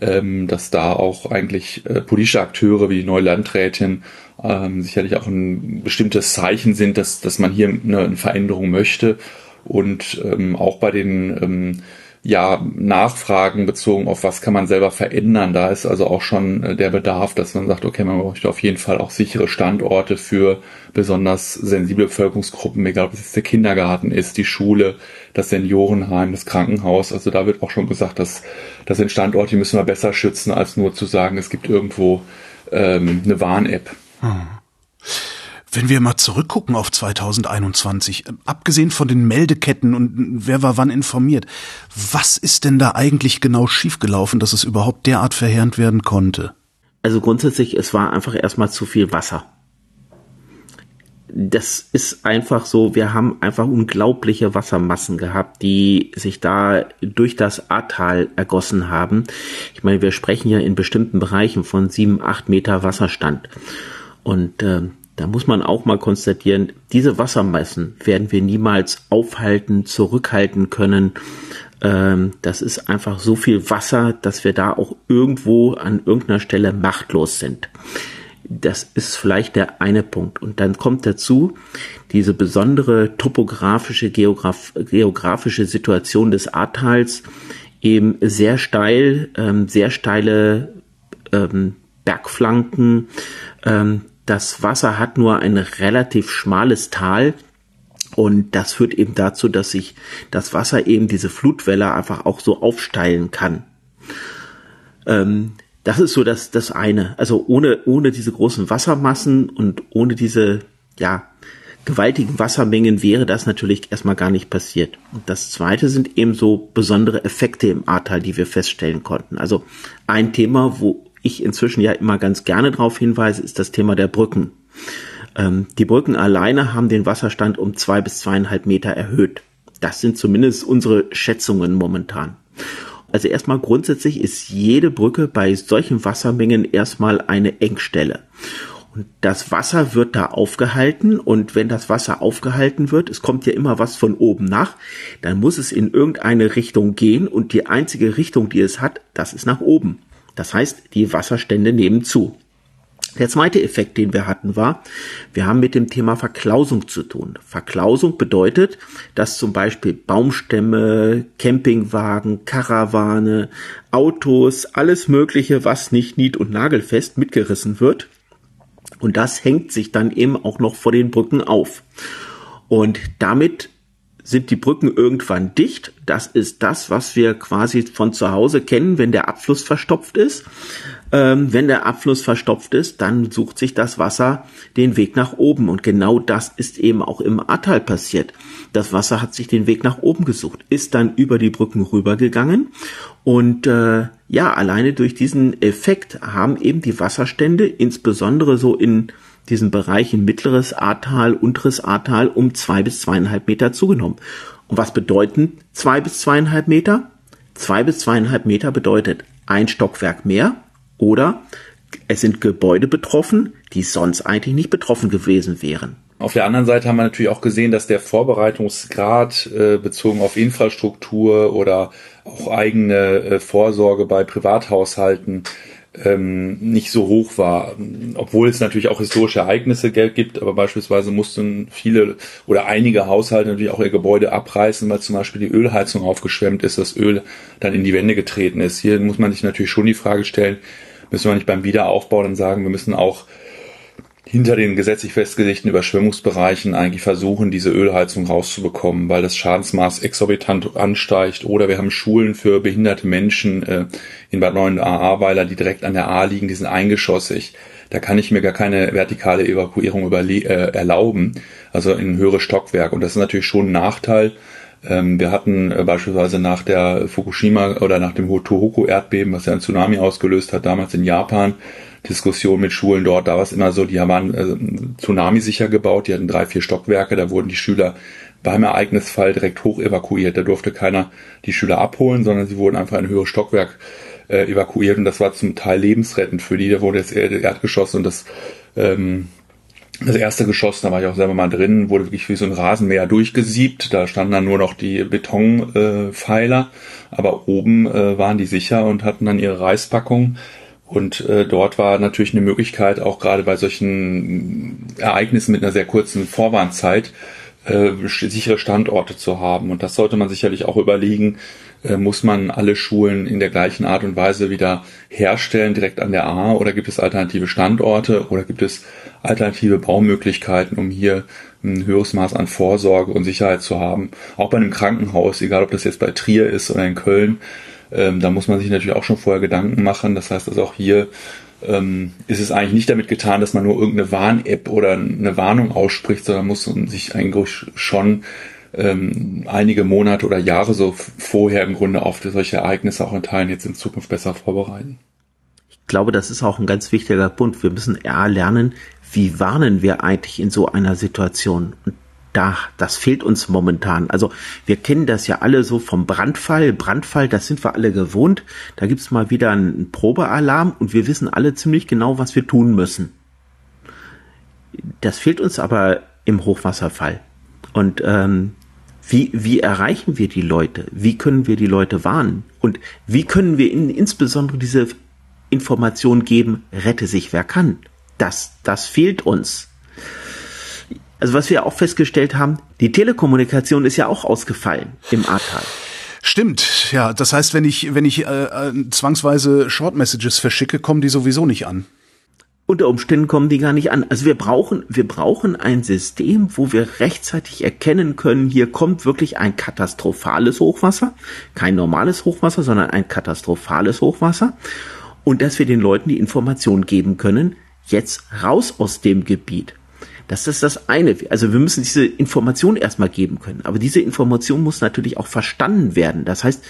ähm, dass da auch eigentlich äh, politische Akteure wie die neue Landrätin ähm, sicherlich auch ein bestimmtes Zeichen sind, dass, dass man hier eine, eine Veränderung möchte und ähm, auch bei den ähm, ja, Nachfragen bezogen auf was kann man selber verändern. Da ist also auch schon äh, der Bedarf, dass man sagt, okay, man bräuchte auf jeden Fall auch sichere Standorte für besonders sensible Bevölkerungsgruppen, egal ob es jetzt der Kindergarten ist, die Schule, das Seniorenheim, das Krankenhaus. Also da wird auch schon gesagt, dass das sind Standorte, die müssen wir besser schützen, als nur zu sagen, es gibt irgendwo ähm, eine Warn-App. Hm. Wenn wir mal zurückgucken auf 2021, äh, abgesehen von den Meldeketten und wer war wann informiert, was ist denn da eigentlich genau schiefgelaufen, dass es überhaupt derart verheerend werden konnte? Also grundsätzlich, es war einfach erstmal zu viel Wasser. Das ist einfach so, wir haben einfach unglaubliche Wassermassen gehabt, die sich da durch das Ahrtal ergossen haben. Ich meine, wir sprechen ja in bestimmten Bereichen von sieben, acht Meter Wasserstand. Und äh, da muss man auch mal konstatieren, diese Wassermassen werden wir niemals aufhalten, zurückhalten können. Ähm, das ist einfach so viel Wasser, dass wir da auch irgendwo an irgendeiner Stelle machtlos sind. Das ist vielleicht der eine Punkt. Und dann kommt dazu diese besondere topografische, geograf geografische Situation des Ahrtals, eben sehr steil, ähm, sehr steile ähm, Bergflanken, ähm, das Wasser hat nur ein relativ schmales Tal und das führt eben dazu, dass sich das Wasser eben diese Flutwelle einfach auch so aufsteilen kann. Ähm, das ist so das, das eine. Also ohne, ohne diese großen Wassermassen und ohne diese, ja, gewaltigen Wassermengen wäre das natürlich erstmal gar nicht passiert. Und das zweite sind eben so besondere Effekte im Ahrtal, die wir feststellen konnten. Also ein Thema, wo ich inzwischen ja immer ganz gerne darauf hinweise, ist das Thema der Brücken. Ähm, die Brücken alleine haben den Wasserstand um zwei bis zweieinhalb Meter erhöht. Das sind zumindest unsere Schätzungen momentan. Also erstmal grundsätzlich ist jede Brücke bei solchen Wassermengen erstmal eine Engstelle. Und das Wasser wird da aufgehalten und wenn das Wasser aufgehalten wird, es kommt ja immer was von oben nach, dann muss es in irgendeine Richtung gehen und die einzige Richtung, die es hat, das ist nach oben. Das heißt, die Wasserstände nehmen zu. Der zweite Effekt, den wir hatten, war, wir haben mit dem Thema Verklausung zu tun. Verklausung bedeutet, dass zum Beispiel Baumstämme, Campingwagen, Karawane, Autos, alles Mögliche, was nicht nied- und nagelfest mitgerissen wird. Und das hängt sich dann eben auch noch vor den Brücken auf. Und damit sind die Brücken irgendwann dicht. Das ist das, was wir quasi von zu Hause kennen, wenn der Abfluss verstopft ist. Ähm, wenn der Abfluss verstopft ist, dann sucht sich das Wasser den Weg nach oben. Und genau das ist eben auch im Ahrtal passiert. Das Wasser hat sich den Weg nach oben gesucht, ist dann über die Brücken rübergegangen. Und äh, ja, alleine durch diesen Effekt haben eben die Wasserstände, insbesondere so in diesen Bereichen mittleres Ahrtal, unteres Ahrtal um zwei bis zweieinhalb Meter zugenommen. Und was bedeuten zwei bis zweieinhalb Meter? Zwei bis zweieinhalb Meter bedeutet ein Stockwerk mehr oder es sind Gebäude betroffen, die sonst eigentlich nicht betroffen gewesen wären. Auf der anderen Seite haben wir natürlich auch gesehen, dass der Vorbereitungsgrad äh, bezogen auf Infrastruktur oder auch eigene äh, Vorsorge bei Privathaushalten ähm, nicht so hoch war, obwohl es natürlich auch historische Ereignisse gibt, aber beispielsweise mussten viele oder einige Haushalte natürlich auch ihr Gebäude abreißen, weil zum Beispiel die Ölheizung aufgeschwemmt ist, das Öl dann in die Wände getreten ist. Hier muss man sich natürlich schon die Frage stellen, müssen wir nicht beim Wiederaufbau dann sagen, wir müssen auch hinter den gesetzlich festgelegten Überschwemmungsbereichen eigentlich versuchen, diese Ölheizung rauszubekommen, weil das Schadensmaß exorbitant ansteigt. Oder wir haben Schulen für behinderte Menschen äh, in Bad 9 Ahrweiler, die direkt an der A liegen, die sind eingeschossig. Da kann ich mir gar keine vertikale Evakuierung äh, erlauben, also in höhere Stockwerke. Und das ist natürlich schon ein Nachteil. Ähm, wir hatten äh, beispielsweise nach der Fukushima oder nach dem Tohoku-Erdbeben, was ja ein Tsunami ausgelöst hat, damals in Japan, Diskussion mit Schulen dort, da war es immer so, die waren äh, tsunami-sicher gebaut, die hatten drei, vier Stockwerke, da wurden die Schüler beim Ereignisfall direkt hoch evakuiert. Da durfte keiner die Schüler abholen, sondern sie wurden einfach in ein höheres Stockwerk äh, evakuiert und das war zum Teil lebensrettend für die. Da wurde jetzt Erdgeschoss und das ähm, das erste Geschoss, da war ich auch selber mal drin, wurde wirklich wie so ein Rasenmäher durchgesiebt. Da standen dann nur noch die Betonpfeiler, äh, aber oben äh, waren die sicher und hatten dann ihre Reispackung. Und äh, dort war natürlich eine Möglichkeit, auch gerade bei solchen Ereignissen mit einer sehr kurzen Vorwarnzeit, äh, sichere Standorte zu haben. Und das sollte man sicherlich auch überlegen, muss man alle Schulen in der gleichen Art und Weise wieder herstellen, direkt an der A, oder gibt es alternative Standorte oder gibt es alternative Baumöglichkeiten, um hier ein höheres Maß an Vorsorge und Sicherheit zu haben. Auch bei einem Krankenhaus, egal ob das jetzt bei Trier ist oder in Köln, ähm, da muss man sich natürlich auch schon vorher Gedanken machen. Das heißt, also auch hier ähm, ist es eigentlich nicht damit getan, dass man nur irgendeine Warn-App oder eine Warnung ausspricht, sondern muss sich eigentlich schon ähm, einige Monate oder Jahre so vorher im Grunde auf solche Ereignisse auch in Teilen jetzt in Zukunft besser vorbereiten. Ich glaube, das ist auch ein ganz wichtiger Punkt. Wir müssen eher lernen, wie warnen wir eigentlich in so einer Situation? Und da, das fehlt uns momentan. Also wir kennen das ja alle so vom Brandfall. Brandfall, das sind wir alle gewohnt. Da gibt's mal wieder einen Probealarm und wir wissen alle ziemlich genau, was wir tun müssen. Das fehlt uns aber im Hochwasserfall. Und ähm, wie, wie erreichen wir die Leute? Wie können wir die Leute warnen? Und wie können wir ihnen insbesondere diese Information geben, rette sich wer kann? Das, das fehlt uns also was wir auch festgestellt haben, die Telekommunikation ist ja auch ausgefallen im Ahrtal. Stimmt, ja. Das heißt, wenn ich, wenn ich äh, äh, zwangsweise Short Messages verschicke, kommen die sowieso nicht an. Unter Umständen kommen die gar nicht an. Also wir brauchen, wir brauchen ein System, wo wir rechtzeitig erkennen können, hier kommt wirklich ein katastrophales Hochwasser. Kein normales Hochwasser, sondern ein katastrophales Hochwasser. Und dass wir den Leuten die Information geben können, jetzt raus aus dem Gebiet. Das ist das eine. Also wir müssen diese Information erstmal geben können. Aber diese Information muss natürlich auch verstanden werden. Das heißt,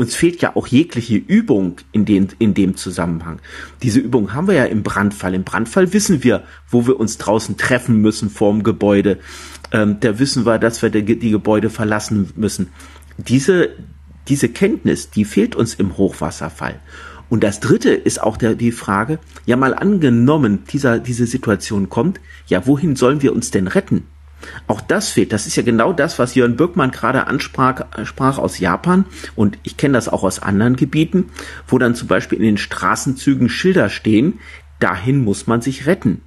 uns fehlt ja auch jegliche Übung in, den, in dem Zusammenhang. Diese Übung haben wir ja im Brandfall. Im Brandfall wissen wir, wo wir uns draußen treffen müssen vorm Gebäude. Ähm, da wissen wir, dass wir die, die Gebäude verlassen müssen. Diese, diese Kenntnis, die fehlt uns im Hochwasserfall. Und das dritte ist auch der, die Frage, ja mal angenommen, dieser, diese Situation kommt, ja, wohin sollen wir uns denn retten? Auch das fehlt. Das ist ja genau das, was Jörn Birkmann gerade ansprach sprach aus Japan. Und ich kenne das auch aus anderen Gebieten, wo dann zum Beispiel in den Straßenzügen Schilder stehen, dahin muss man sich retten.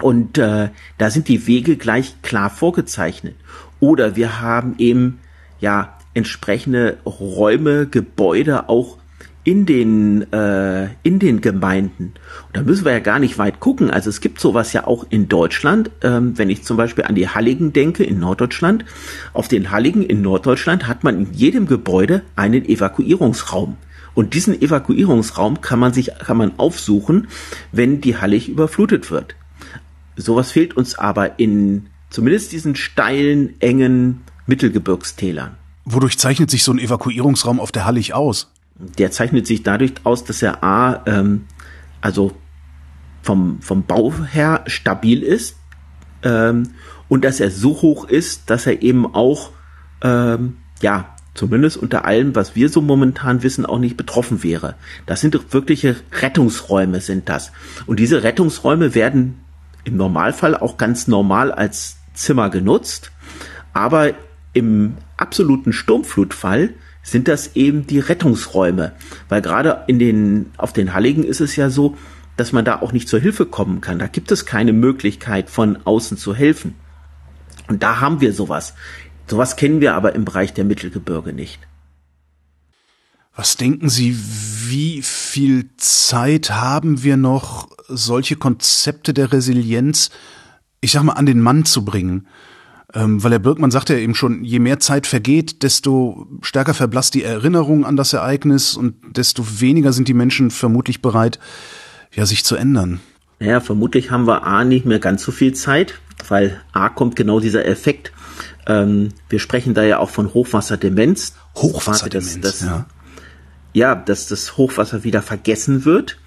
Und äh, da sind die Wege gleich klar vorgezeichnet. Oder wir haben eben ja entsprechende Räume, Gebäude auch in den, äh, in den Gemeinden. Und da müssen wir ja gar nicht weit gucken. Also es gibt sowas ja auch in Deutschland. Ähm, wenn ich zum Beispiel an die Halligen denke in Norddeutschland. Auf den Halligen in Norddeutschland hat man in jedem Gebäude einen Evakuierungsraum. Und diesen Evakuierungsraum kann man sich, kann man aufsuchen, wenn die Hallig überflutet wird. Sowas fehlt uns aber in zumindest diesen steilen, engen Mittelgebirgstälern. Wodurch zeichnet sich so ein Evakuierungsraum auf der Hallig aus? Der zeichnet sich dadurch aus, dass er A, ähm, also vom, vom Bau her stabil ist ähm, und dass er so hoch ist, dass er eben auch, ähm, ja, zumindest unter allem, was wir so momentan wissen, auch nicht betroffen wäre. Das sind wirkliche Rettungsräume, sind das. Und diese Rettungsräume werden im Normalfall auch ganz normal als Zimmer genutzt, aber im absoluten Sturmflutfall sind das eben die Rettungsräume. Weil gerade in den, auf den Halligen ist es ja so, dass man da auch nicht zur Hilfe kommen kann. Da gibt es keine Möglichkeit von außen zu helfen. Und da haben wir sowas. Sowas kennen wir aber im Bereich der Mittelgebirge nicht. Was denken Sie, wie viel Zeit haben wir noch, solche Konzepte der Resilienz, ich sag mal, an den Mann zu bringen? Ähm, weil Herr Birkmann sagte ja eben schon, je mehr Zeit vergeht, desto stärker verblasst die Erinnerung an das Ereignis und desto weniger sind die Menschen vermutlich bereit, ja, sich zu ändern. Naja, vermutlich haben wir A nicht mehr ganz so viel Zeit, weil A kommt genau dieser Effekt. Ähm, wir sprechen da ja auch von Hochwasserdemenz. Hochwasserdemenz, das, das, ja. Ja, dass das Hochwasser wieder vergessen wird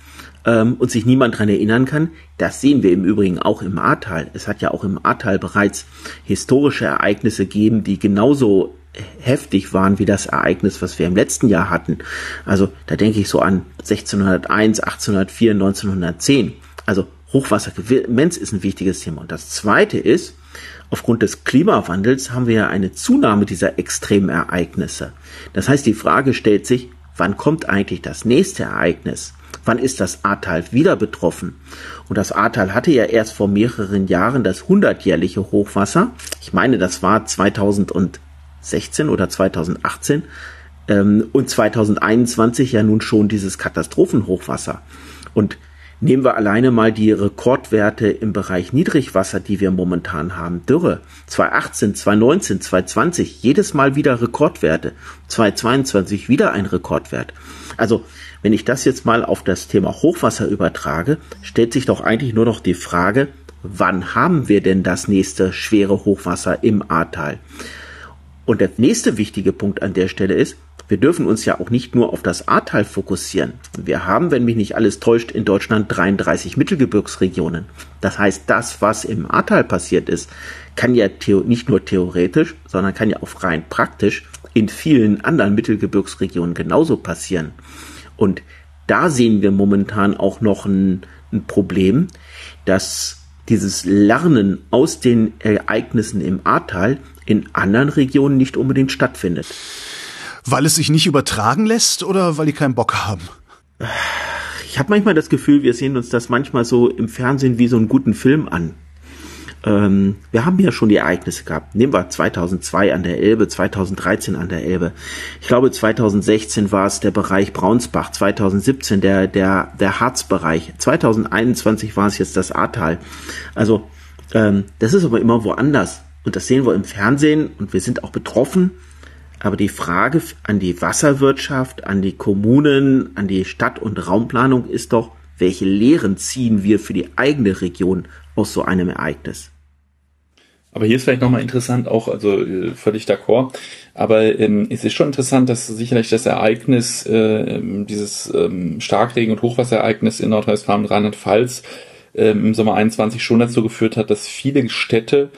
ähm, und sich niemand dran erinnern kann. Das sehen wir im Übrigen auch im Ahrtal. Es hat ja auch im Ahrtal bereits historische Ereignisse gegeben, die genauso heftig waren wie das Ereignis, was wir im letzten Jahr hatten. Also da denke ich so an 1601, 1804, 1910. Also Hochwassergemenz ist ein wichtiges Thema. Und das Zweite ist, aufgrund des Klimawandels haben wir ja eine Zunahme dieser extremen Ereignisse. Das heißt, die Frage stellt sich, wann kommt eigentlich das nächste Ereignis? Wann ist das Ahrtal wieder betroffen? Und das Ahrtal hatte ja erst vor mehreren Jahren das hundertjährliche Hochwasser. Ich meine, das war 2016 oder 2018 ähm, und 2021 ja nun schon dieses Katastrophenhochwasser. Und Nehmen wir alleine mal die Rekordwerte im Bereich Niedrigwasser, die wir momentan haben. Dürre. 2018, 2019, 2020, jedes Mal wieder Rekordwerte. 2022 wieder ein Rekordwert. Also wenn ich das jetzt mal auf das Thema Hochwasser übertrage, stellt sich doch eigentlich nur noch die Frage, wann haben wir denn das nächste schwere Hochwasser im Ahrtal? Und der nächste wichtige Punkt an der Stelle ist, wir dürfen uns ja auch nicht nur auf das Ahrtal fokussieren. Wir haben, wenn mich nicht alles täuscht, in Deutschland 33 Mittelgebirgsregionen. Das heißt, das, was im Ahrtal passiert ist, kann ja nicht nur theoretisch, sondern kann ja auch rein praktisch in vielen anderen Mittelgebirgsregionen genauso passieren. Und da sehen wir momentan auch noch ein, ein Problem, dass dieses Lernen aus den Ereignissen im Ahrtal in anderen Regionen nicht unbedingt stattfindet. Weil es sich nicht übertragen lässt oder weil die keinen Bock haben? Ich habe manchmal das Gefühl, wir sehen uns das manchmal so im Fernsehen wie so einen guten Film an. Ähm, wir haben ja schon die Ereignisse gehabt. Nehmen wir 2002 an der Elbe, 2013 an der Elbe. Ich glaube 2016 war es der Bereich Braunsbach, 2017 der der der Harzbereich, 2021 war es jetzt das Ahrtal. Also ähm, das ist aber immer woanders und das sehen wir im Fernsehen und wir sind auch betroffen. Aber die Frage an die Wasserwirtschaft, an die Kommunen, an die Stadt- und Raumplanung ist doch, welche Lehren ziehen wir für die eigene Region aus so einem Ereignis? Aber hier ist vielleicht nochmal interessant, auch, also äh, völlig d'accord, aber ähm, es ist schon interessant, dass sicherlich das Ereignis, äh, dieses ähm, Starkregen- und Hochwasserereignis in Nordrhein-Westfalen und Rheinland-Pfalz äh, im Sommer 21 schon dazu geführt hat, dass viele Städte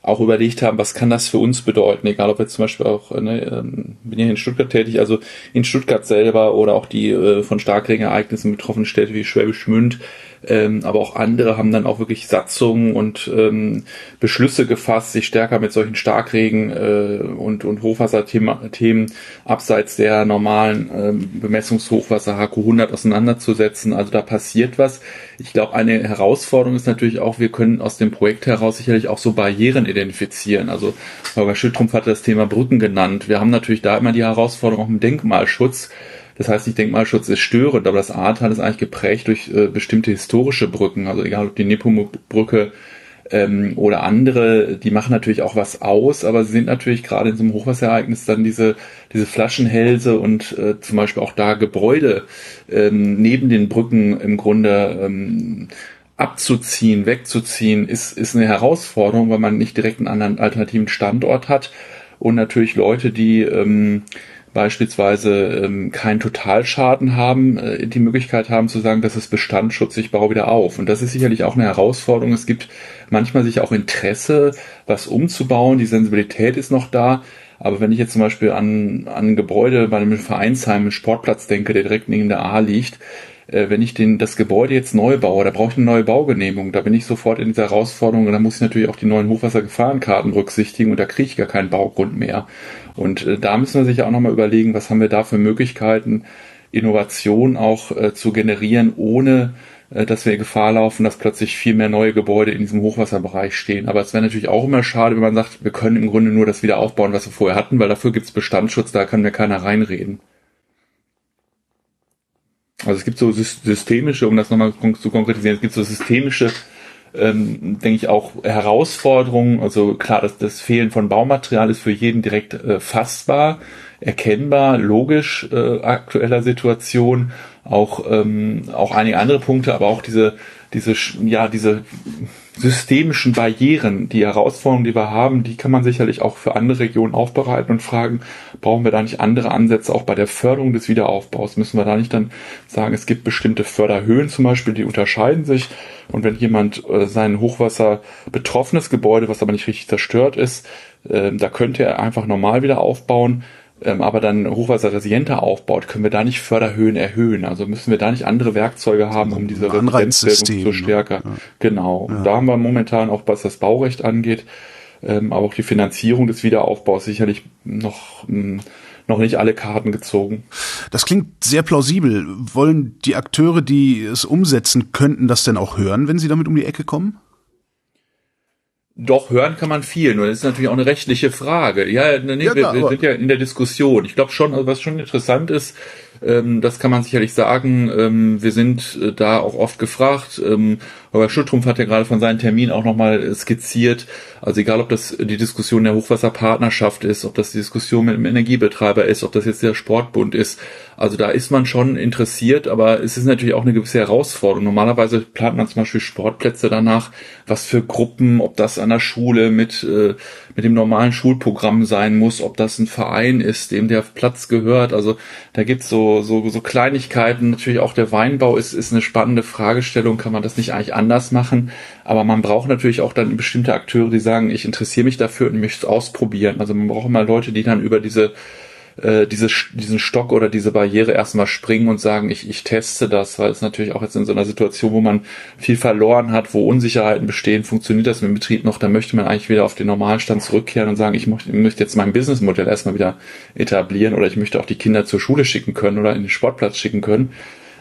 auch überlegt haben, was kann das für uns bedeuten, egal ob wir zum Beispiel auch, ne, ähm, bin ja in Stuttgart tätig, also in Stuttgart selber oder auch die äh, von Starkregenereignissen betroffenen Städte wie Schwäbisch Münd, ähm, aber auch andere haben dann auch wirklich Satzungen und ähm, Beschlüsse gefasst, sich stärker mit solchen Starkregen äh, und, und Hochwasserthemen abseits der normalen ähm, Bemessungshochwasser HQ 100 auseinanderzusetzen. Also da passiert was. Ich glaube, eine Herausforderung ist natürlich auch, wir können aus dem Projekt heraus sicherlich auch so Barrieren identifizieren. Also Holger Schüttrumpf hat das Thema Brücken genannt. Wir haben natürlich da immer die Herausforderung auch im Denkmalschutz das heißt, nicht Denkmalschutz ist störend, aber das Ahrtal ist eigentlich geprägt durch äh, bestimmte historische Brücken. Also egal ob die Nepomuk-Brücke ähm, oder andere, die machen natürlich auch was aus, aber sie sind natürlich gerade in so einem Hochwasserereignis dann diese, diese Flaschenhälse und äh, zum Beispiel auch da Gebäude ähm, neben den Brücken im Grunde ähm, abzuziehen, wegzuziehen, ist, ist eine Herausforderung, weil man nicht direkt einen anderen alternativen Standort hat und natürlich Leute, die ähm, beispielsweise ähm, keinen Totalschaden haben, äh, die Möglichkeit haben zu sagen, das ist Bestandsschutz, ich baue wieder auf. Und das ist sicherlich auch eine Herausforderung. Es gibt manchmal sich auch Interesse, was umzubauen. Die Sensibilität ist noch da. Aber wenn ich jetzt zum Beispiel an, an ein Gebäude bei einem Vereinsheim, einem Sportplatz denke, der direkt neben der A liegt, äh, wenn ich den, das Gebäude jetzt neu baue, da brauche ich eine neue Baugenehmigung. Da bin ich sofort in dieser Herausforderung und da muss ich natürlich auch die neuen Hochwassergefahrenkarten berücksichtigen und da kriege ich gar keinen Baugrund mehr. Und äh, da müssen wir sich auch nochmal überlegen, was haben wir da für Möglichkeiten, Innovation auch äh, zu generieren, ohne äh, dass wir Gefahr laufen, dass plötzlich viel mehr neue Gebäude in diesem Hochwasserbereich stehen. Aber es wäre natürlich auch immer schade, wenn man sagt, wir können im Grunde nur das wieder aufbauen, was wir vorher hatten, weil dafür gibt es Bestandsschutz, da kann mir keiner reinreden. Also es gibt so systemische, um das nochmal zu konkretisieren, es gibt so systemische, ähm, denke ich, auch Herausforderungen. Also klar, das, das Fehlen von Baumaterial ist für jeden direkt äh, fassbar, erkennbar, logisch äh, aktueller Situation. Auch, ähm, auch einige andere Punkte, aber auch diese, diese, ja, diese systemischen Barrieren, die Herausforderungen, die wir haben, die kann man sicherlich auch für andere Regionen aufbereiten und fragen, brauchen wir da nicht andere Ansätze auch bei der Förderung des Wiederaufbaus? Müssen wir da nicht dann sagen, es gibt bestimmte Förderhöhen zum Beispiel, die unterscheiden sich und wenn jemand äh, sein Hochwasser betroffenes Gebäude, was aber nicht richtig zerstört ist, äh, da könnte er einfach normal wieder aufbauen, ähm, aber dann hochwasserresilienter aufbaut, können wir da nicht Förderhöhen erhöhen? Also müssen wir da nicht andere Werkzeuge haben, um diese Resilienzwirkung zu stärker? Ja. Genau. Ja. Da haben wir momentan auch, was das Baurecht angeht, ähm, aber auch die Finanzierung des Wiederaufbaus sicherlich noch mh, noch nicht alle Karten gezogen. Das klingt sehr plausibel. Wollen die Akteure, die es umsetzen könnten, das denn auch hören, wenn sie damit um die Ecke kommen? Doch, hören kann man viel, nur das ist natürlich auch eine rechtliche Frage. Ja, nee, ja, wir, wir sind ja in der Diskussion. Ich glaube schon, also was schon interessant ist, ähm, das kann man sicherlich sagen. Ähm, wir sind äh, da auch oft gefragt. Ähm, aber Schuttrumpf hat ja gerade von seinen Termin auch nochmal skizziert. Also egal, ob das die Diskussion der Hochwasserpartnerschaft ist, ob das die Diskussion mit dem Energiebetreiber ist, ob das jetzt der Sportbund ist. Also da ist man schon interessiert, aber es ist natürlich auch eine gewisse Herausforderung. Normalerweise plant man zum Beispiel Sportplätze danach, was für Gruppen, ob das an der Schule mit, äh, mit dem normalen Schulprogramm sein muss, ob das ein Verein ist, dem der Platz gehört. Also da gibt's so, so, so Kleinigkeiten. Natürlich auch der Weinbau ist, ist eine spannende Fragestellung. Kann man das nicht eigentlich anders machen? Aber man braucht natürlich auch dann bestimmte Akteure, die sagen, ich interessiere mich dafür und möchte es ausprobieren. Also man braucht immer Leute, die dann über diese äh, diese, diesen Stock oder diese Barriere erstmal springen und sagen, ich, ich teste das, weil es natürlich auch jetzt in so einer Situation, wo man viel verloren hat, wo Unsicherheiten bestehen, funktioniert das mit dem Betrieb noch, da möchte man eigentlich wieder auf den normalen Stand zurückkehren und sagen, ich möchte, möchte jetzt mein Businessmodell erstmal wieder etablieren oder ich möchte auch die Kinder zur Schule schicken können oder in den Sportplatz schicken können.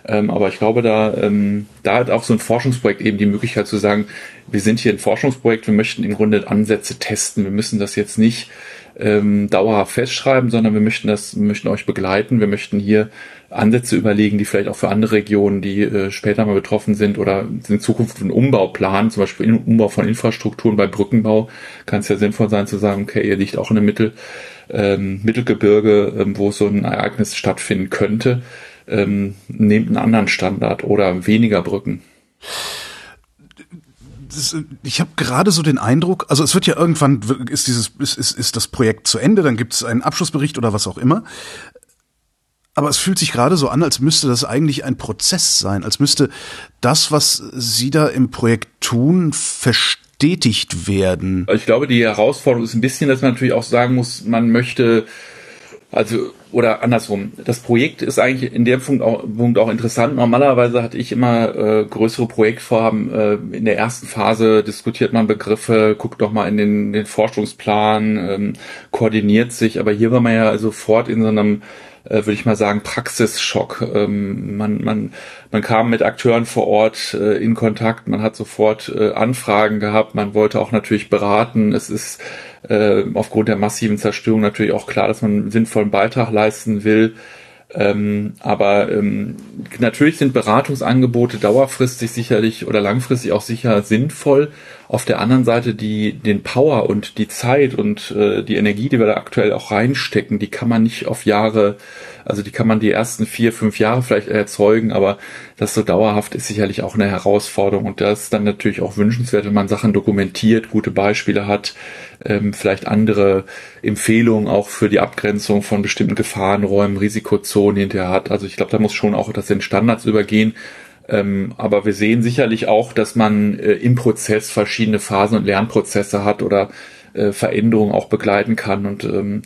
Ähm, aber ich glaube, da, ähm, da hat auch so ein Forschungsprojekt eben die Möglichkeit zu sagen, wir sind hier ein Forschungsprojekt, wir möchten im Grunde Ansätze testen. Wir müssen das jetzt nicht ähm, dauerhaft festschreiben, sondern wir möchten das, wir möchten euch begleiten. Wir möchten hier Ansätze überlegen, die vielleicht auch für andere Regionen, die äh, später mal betroffen sind oder in Zukunft einen Umbau planen, zum Beispiel einen Umbau von Infrastrukturen bei Brückenbau, kann es ja sinnvoll sein zu sagen, okay, ihr liegt auch in einem Mittel, ähm, Mittelgebirge, ähm, wo so ein Ereignis stattfinden könnte, ähm, nehmt einen anderen Standard oder weniger Brücken das, ich habe gerade so den Eindruck, also es wird ja irgendwann ist dieses ist, ist, ist das Projekt zu Ende, dann gibt es einen Abschlussbericht oder was auch immer. Aber es fühlt sich gerade so an, als müsste das eigentlich ein Prozess sein, als müsste das, was Sie da im Projekt tun, verstetigt werden. Ich glaube, die Herausforderung ist ein bisschen, dass man natürlich auch sagen muss, man möchte also, oder andersrum. Das Projekt ist eigentlich in dem Punkt auch, Punkt auch interessant. Normalerweise hatte ich immer äh, größere Projektvorhaben. Äh, in der ersten Phase diskutiert man Begriffe, guckt doch mal in den, den Forschungsplan, ähm, koordiniert sich. Aber hier war man ja sofort in so einem äh, würde ich mal sagen, Praxisschock. Ähm, man, man, man kam mit Akteuren vor Ort äh, in Kontakt, man hat sofort äh, Anfragen gehabt, man wollte auch natürlich beraten. Es ist äh, aufgrund der massiven Zerstörung natürlich auch klar, dass man einen sinnvollen Beitrag leisten will. Ähm, aber ähm, natürlich sind Beratungsangebote dauerfristig sicherlich oder langfristig auch sicher sinnvoll. Auf der anderen Seite die den Power und die Zeit und äh, die Energie, die wir da aktuell auch reinstecken, die kann man nicht auf Jahre also die kann man die ersten vier, fünf Jahre vielleicht erzeugen, aber das so dauerhaft ist sicherlich auch eine Herausforderung. Und das ist dann natürlich auch wünschenswert, wenn man Sachen dokumentiert, gute Beispiele hat, ähm, vielleicht andere Empfehlungen auch für die Abgrenzung von bestimmten Gefahrenräumen, Risikozonen hinterher hat. Also ich glaube, da muss schon auch das in Standards übergehen. Ähm, aber wir sehen sicherlich auch, dass man äh, im Prozess verschiedene Phasen und Lernprozesse hat oder äh, Veränderungen auch begleiten kann. Und ähm,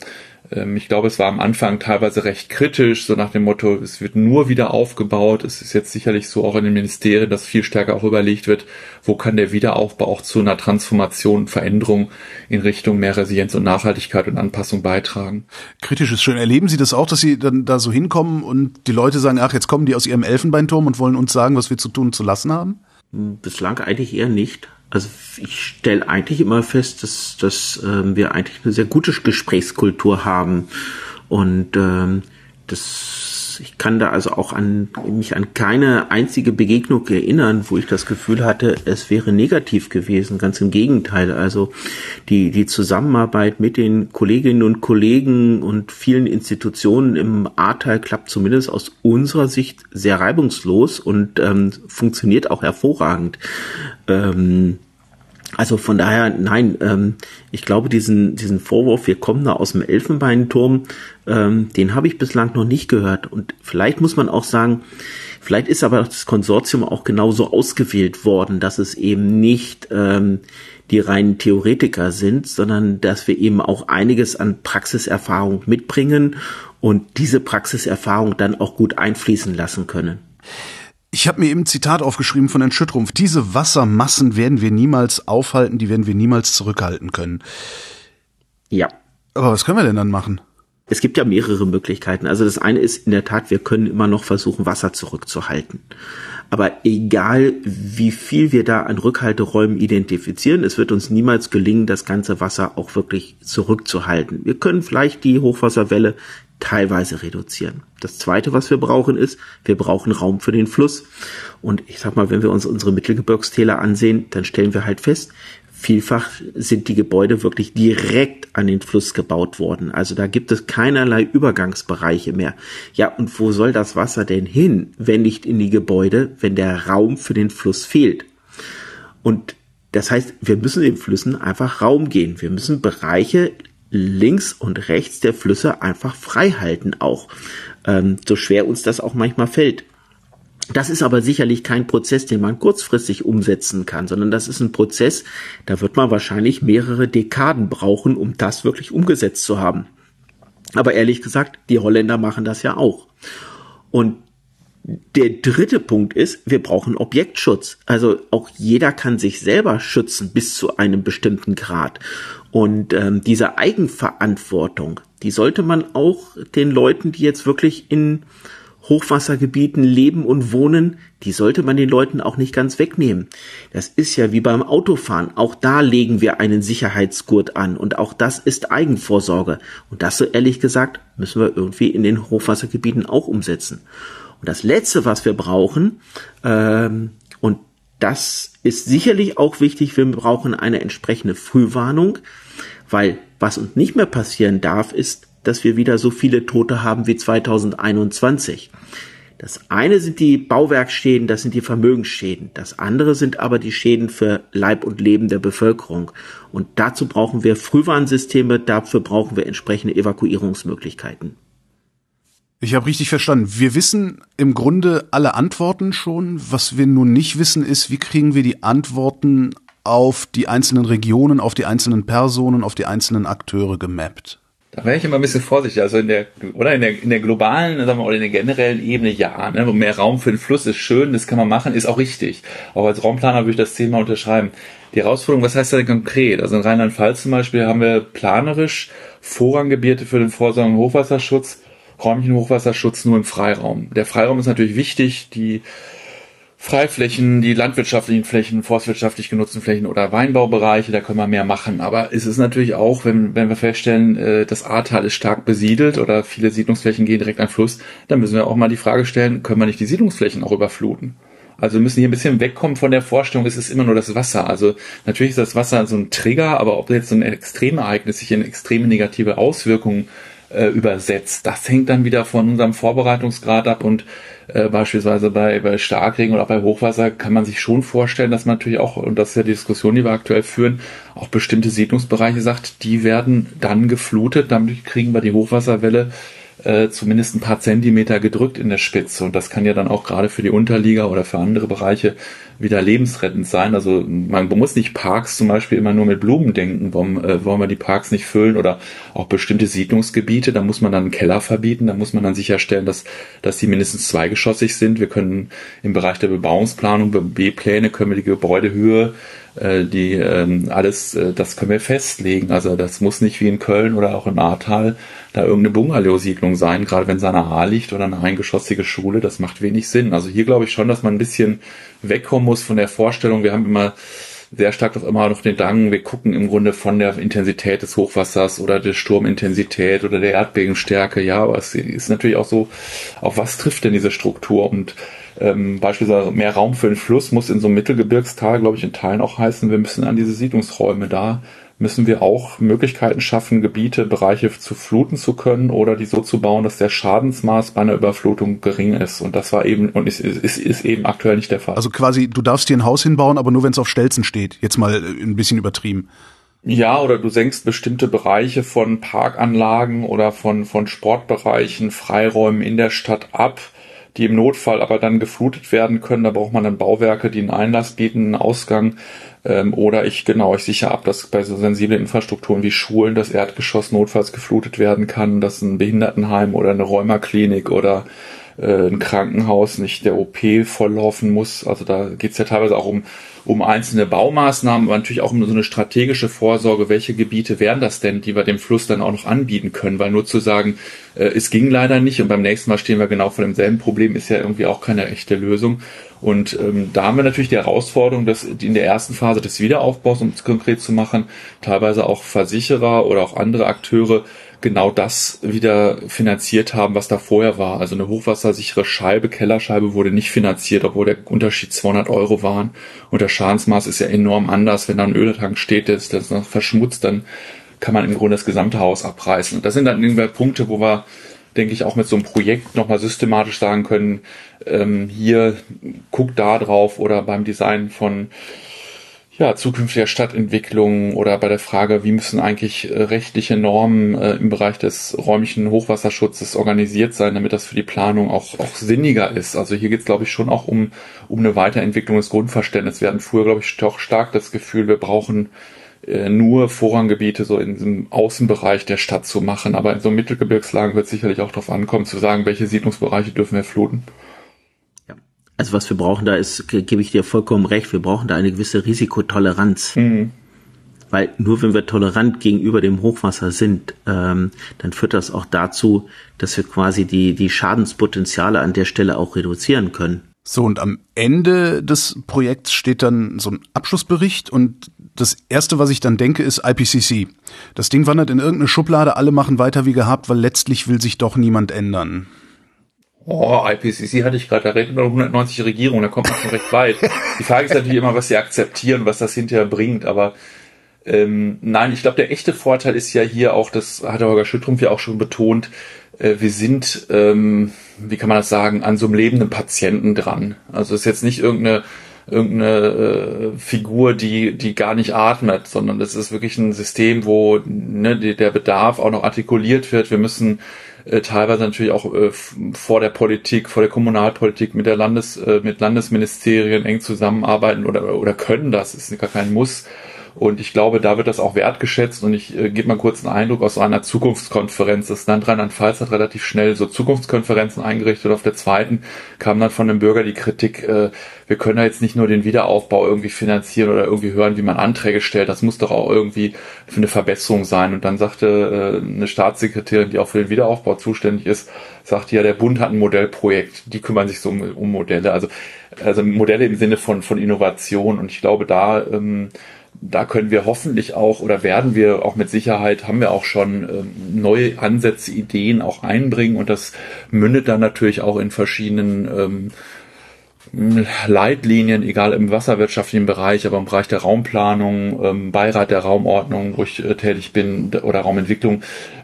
ich glaube, es war am Anfang teilweise recht kritisch, so nach dem Motto, es wird nur wieder aufgebaut. Es ist jetzt sicherlich so auch in den Ministerien, dass viel stärker auch überlegt wird, wo kann der Wiederaufbau auch zu einer Transformation, Veränderung in Richtung mehr Resilienz und Nachhaltigkeit und Anpassung beitragen. Kritisch ist schön. Erleben Sie das auch, dass Sie dann da so hinkommen und die Leute sagen, ach, jetzt kommen die aus ihrem Elfenbeinturm und wollen uns sagen, was wir zu tun und zu lassen haben? Bislang eigentlich eher nicht. Also ich stelle eigentlich immer fest, dass, dass ähm, wir eigentlich eine sehr gute Gesprächskultur haben. Und ähm, das Ich kann da also auch an mich an keine einzige Begegnung erinnern, wo ich das Gefühl hatte, es wäre negativ gewesen. Ganz im Gegenteil. Also die, die Zusammenarbeit mit den Kolleginnen und Kollegen und vielen Institutionen im Ahrtal klappt zumindest aus unserer Sicht sehr reibungslos und ähm, funktioniert auch hervorragend. Ähm, also von daher, nein, ähm, ich glaube, diesen, diesen Vorwurf, wir kommen da aus dem Elfenbeinturm, ähm, den habe ich bislang noch nicht gehört. Und vielleicht muss man auch sagen, vielleicht ist aber das Konsortium auch genauso ausgewählt worden, dass es eben nicht ähm, die reinen Theoretiker sind, sondern dass wir eben auch einiges an Praxiserfahrung mitbringen und diese Praxiserfahrung dann auch gut einfließen lassen können. Ich habe mir eben ein Zitat aufgeschrieben von Herrn Schüttrumpf. Diese Wassermassen werden wir niemals aufhalten, die werden wir niemals zurückhalten können. Ja. Aber was können wir denn dann machen? Es gibt ja mehrere Möglichkeiten. Also das eine ist in der Tat, wir können immer noch versuchen, Wasser zurückzuhalten. Aber egal, wie viel wir da an Rückhalteräumen identifizieren, es wird uns niemals gelingen, das ganze Wasser auch wirklich zurückzuhalten. Wir können vielleicht die Hochwasserwelle teilweise reduzieren. Das zweite, was wir brauchen, ist, wir brauchen Raum für den Fluss. Und ich sag mal, wenn wir uns unsere Mittelgebirgstäler ansehen, dann stellen wir halt fest, vielfach sind die Gebäude wirklich direkt an den Fluss gebaut worden. Also da gibt es keinerlei Übergangsbereiche mehr. Ja, und wo soll das Wasser denn hin, wenn nicht in die Gebäude, wenn der Raum für den Fluss fehlt? Und das heißt, wir müssen den Flüssen einfach Raum gehen. Wir müssen Bereiche links und rechts der Flüsse einfach frei halten auch. Ähm, so schwer uns das auch manchmal fällt. Das ist aber sicherlich kein Prozess, den man kurzfristig umsetzen kann, sondern das ist ein Prozess, da wird man wahrscheinlich mehrere Dekaden brauchen, um das wirklich umgesetzt zu haben. Aber ehrlich gesagt, die Holländer machen das ja auch. Und der dritte Punkt ist, wir brauchen Objektschutz. Also auch jeder kann sich selber schützen bis zu einem bestimmten Grad. Und ähm, diese Eigenverantwortung, die sollte man auch den Leuten, die jetzt wirklich in Hochwassergebieten leben und wohnen, die sollte man den Leuten auch nicht ganz wegnehmen. Das ist ja wie beim Autofahren. Auch da legen wir einen Sicherheitsgurt an und auch das ist Eigenvorsorge. Und das so ehrlich gesagt müssen wir irgendwie in den Hochwassergebieten auch umsetzen. Und das Letzte, was wir brauchen, ähm, und das ist sicherlich auch wichtig. Wir brauchen eine entsprechende Frühwarnung, weil was uns nicht mehr passieren darf, ist, dass wir wieder so viele Tote haben wie 2021. Das eine sind die Bauwerkschäden, das sind die Vermögensschäden. Das andere sind aber die Schäden für Leib und Leben der Bevölkerung. Und dazu brauchen wir Frühwarnsysteme, dafür brauchen wir entsprechende Evakuierungsmöglichkeiten. Ich habe richtig verstanden. Wir wissen im Grunde alle Antworten schon. Was wir nun nicht wissen, ist, wie kriegen wir die Antworten auf die einzelnen Regionen, auf die einzelnen Personen, auf die einzelnen Akteure gemappt. Da wäre ich immer ein bisschen vorsichtig. Also in der, oder in der, in der globalen, sagen wir, oder in der generellen Ebene ja. Ne? Mehr Raum für den Fluss ist schön, das kann man machen, ist auch richtig. Auch als Raumplaner würde ich das Thema unterschreiben. Die Herausforderung, was heißt das denn konkret? Also in Rheinland-Pfalz zum Beispiel haben wir planerisch Vorranggebiete für den Vorsorgen Hochwasserschutz räumlichen Hochwasserschutz nur im Freiraum. Der Freiraum ist natürlich wichtig, die Freiflächen, die landwirtschaftlichen Flächen, forstwirtschaftlich genutzten Flächen oder Weinbaubereiche, da können wir mehr machen. Aber es ist natürlich auch, wenn, wenn wir feststellen, äh, das Ahrtal ist stark besiedelt oder viele Siedlungsflächen gehen direkt an Fluss, dann müssen wir auch mal die Frage stellen, können wir nicht die Siedlungsflächen auch überfluten? Also wir müssen hier ein bisschen wegkommen von der Vorstellung, es ist immer nur das Wasser. Also natürlich ist das Wasser so ein Trigger, aber ob jetzt so ein Extremereignis sich in extreme negative Auswirkungen äh, übersetzt. Das hängt dann wieder von unserem Vorbereitungsgrad ab und äh, beispielsweise bei, bei Starkregen oder bei Hochwasser kann man sich schon vorstellen, dass man natürlich auch, und das ist ja die Diskussion, die wir aktuell führen, auch bestimmte Siedlungsbereiche sagt, die werden dann geflutet, damit kriegen wir die Hochwasserwelle äh, zumindest ein paar Zentimeter gedrückt in der Spitze. Und das kann ja dann auch gerade für die Unterliga oder für andere Bereiche wieder lebensrettend sein. Also man muss nicht Parks zum Beispiel immer nur mit Blumen denken, warum äh, wollen wir die Parks nicht füllen oder auch bestimmte Siedlungsgebiete, da muss man dann einen Keller verbieten, da muss man dann sicherstellen, dass, dass die mindestens zweigeschossig sind. Wir können im Bereich der Bebauungsplanung, B-Pläne, können wir die Gebäudehöhe äh, die ähm, alles, äh, das können wir festlegen. Also das muss nicht wie in Köln oder auch im Ahrtal da irgendeine Bungalow-Siedlung sein, gerade wenn es an der liegt oder eine eingeschossige Schule, das macht wenig Sinn. Also hier glaube ich schon, dass man ein bisschen wegkommen muss von der Vorstellung, wir haben immer sehr stark doch immer noch den Drang, wir gucken im Grunde von der Intensität des Hochwassers oder der Sturmintensität oder der Erdbebenstärke, ja, aber es ist natürlich auch so, auf was trifft denn diese Struktur und ähm, beispielsweise mehr Raum für den Fluss muss in so einem Mittelgebirgstal, glaube ich, in Teilen auch heißen, wir müssen an diese Siedlungsräume da müssen wir auch Möglichkeiten schaffen, Gebiete, Bereiche zu fluten zu können oder die so zu bauen, dass der Schadensmaß bei einer Überflutung gering ist. Und das war eben und ist, ist, ist eben aktuell nicht der Fall. Also quasi, du darfst dir ein Haus hinbauen, aber nur wenn es auf Stelzen steht. Jetzt mal äh, ein bisschen übertrieben. Ja, oder du senkst bestimmte Bereiche von Parkanlagen oder von, von Sportbereichen, Freiräumen in der Stadt ab die im Notfall aber dann geflutet werden können. Da braucht man dann Bauwerke, die einen Einlass bieten, einen Ausgang. Ähm, oder ich genau, ich sichere ab, dass bei so sensiblen Infrastrukturen wie Schulen das Erdgeschoss notfalls geflutet werden kann, dass ein Behindertenheim oder eine Rheumaklinik oder äh, ein Krankenhaus nicht der OP volllaufen muss. Also da geht es ja teilweise auch um, um einzelne Baumaßnahmen, aber natürlich auch um so eine strategische Vorsorge, welche Gebiete wären das denn, die wir dem Fluss dann auch noch anbieten können, weil nur zu sagen, äh, es ging leider nicht und beim nächsten Mal stehen wir genau vor demselben Problem, ist ja irgendwie auch keine echte Lösung. Und ähm, da haben wir natürlich die Herausforderung, dass in der ersten Phase des Wiederaufbaus, um es konkret zu machen, teilweise auch Versicherer oder auch andere Akteure genau das wieder finanziert haben, was da vorher war. Also eine hochwassersichere Scheibe, Kellerscheibe wurde nicht finanziert, obwohl der Unterschied 200 Euro waren. Und das Schadensmaß ist ja enorm anders. Wenn da ein Öltank steht, der ist, ist verschmutzt, dann kann man im Grunde das gesamte Haus abreißen. Und das sind dann irgendwie Punkte, wo wir, denke ich, auch mit so einem Projekt nochmal systematisch sagen können, ähm, hier guckt da drauf oder beim Design von ja, zukünftiger Stadtentwicklung oder bei der Frage, wie müssen eigentlich äh, rechtliche Normen äh, im Bereich des räumlichen Hochwasserschutzes organisiert sein, damit das für die Planung auch, auch sinniger ist. Also hier geht es, glaube ich, schon auch um, um eine Weiterentwicklung des Grundverständnisses. Wir hatten früher, glaube ich, doch stark das Gefühl, wir brauchen äh, nur Vorranggebiete so in diesem Außenbereich der Stadt zu machen. Aber in so Mittelgebirgslagen wird sicherlich auch darauf ankommen, zu sagen, welche Siedlungsbereiche dürfen wir fluten. Also was wir brauchen da ist, gebe ich dir vollkommen recht, wir brauchen da eine gewisse Risikotoleranz. Mhm. Weil nur wenn wir tolerant gegenüber dem Hochwasser sind, ähm, dann führt das auch dazu, dass wir quasi die, die Schadenspotenziale an der Stelle auch reduzieren können. So, und am Ende des Projekts steht dann so ein Abschlussbericht und das erste, was ich dann denke, ist IPCC. Das Ding wandert in irgendeine Schublade, alle machen weiter wie gehabt, weil letztlich will sich doch niemand ändern. Oh, IPCC hatte ich gerade, da redet man 190 Regierungen, da kommt man schon recht weit. Die Frage ist natürlich immer, was sie akzeptieren, was das hinterher bringt, aber ähm, nein, ich glaube, der echte Vorteil ist ja hier auch, das hat Holger Schüttrumpf ja auch schon betont, äh, wir sind, ähm, wie kann man das sagen, an so einem lebenden Patienten dran. Also es ist jetzt nicht irgendeine irgendeine äh, Figur, die die gar nicht atmet, sondern das ist wirklich ein System, wo ne, der Bedarf auch noch artikuliert wird. Wir müssen äh, teilweise natürlich auch äh, vor der Politik, vor der Kommunalpolitik mit der Landes, äh, mit Landesministerien eng zusammenarbeiten oder, oder können das, ist gar kein Muss. Und ich glaube, da wird das auch wertgeschätzt. Und ich äh, gebe mal kurz einen Eindruck aus einer Zukunftskonferenz. Das Land Rheinland-Pfalz hat relativ schnell so Zukunftskonferenzen eingerichtet. Auf der zweiten kam dann von dem Bürger die Kritik, äh, wir können da jetzt nicht nur den Wiederaufbau irgendwie finanzieren oder irgendwie hören, wie man Anträge stellt. Das muss doch auch irgendwie für eine Verbesserung sein. Und dann sagte äh, eine Staatssekretärin, die auch für den Wiederaufbau zuständig ist, sagte ja, der Bund hat ein Modellprojekt. Die kümmern sich so um, um Modelle. Also, also Modelle im Sinne von, von Innovation. Und ich glaube, da, ähm, da können wir hoffentlich auch oder werden wir auch mit Sicherheit, haben wir auch schon ähm, neue Ansätze, Ideen auch einbringen und das mündet dann natürlich auch in verschiedenen ähm, Leitlinien, egal im wasserwirtschaftlichen Bereich, aber im Bereich der Raumplanung, ähm, Beirat der Raumordnung, wo ich äh, tätig bin, oder Raumentwicklung,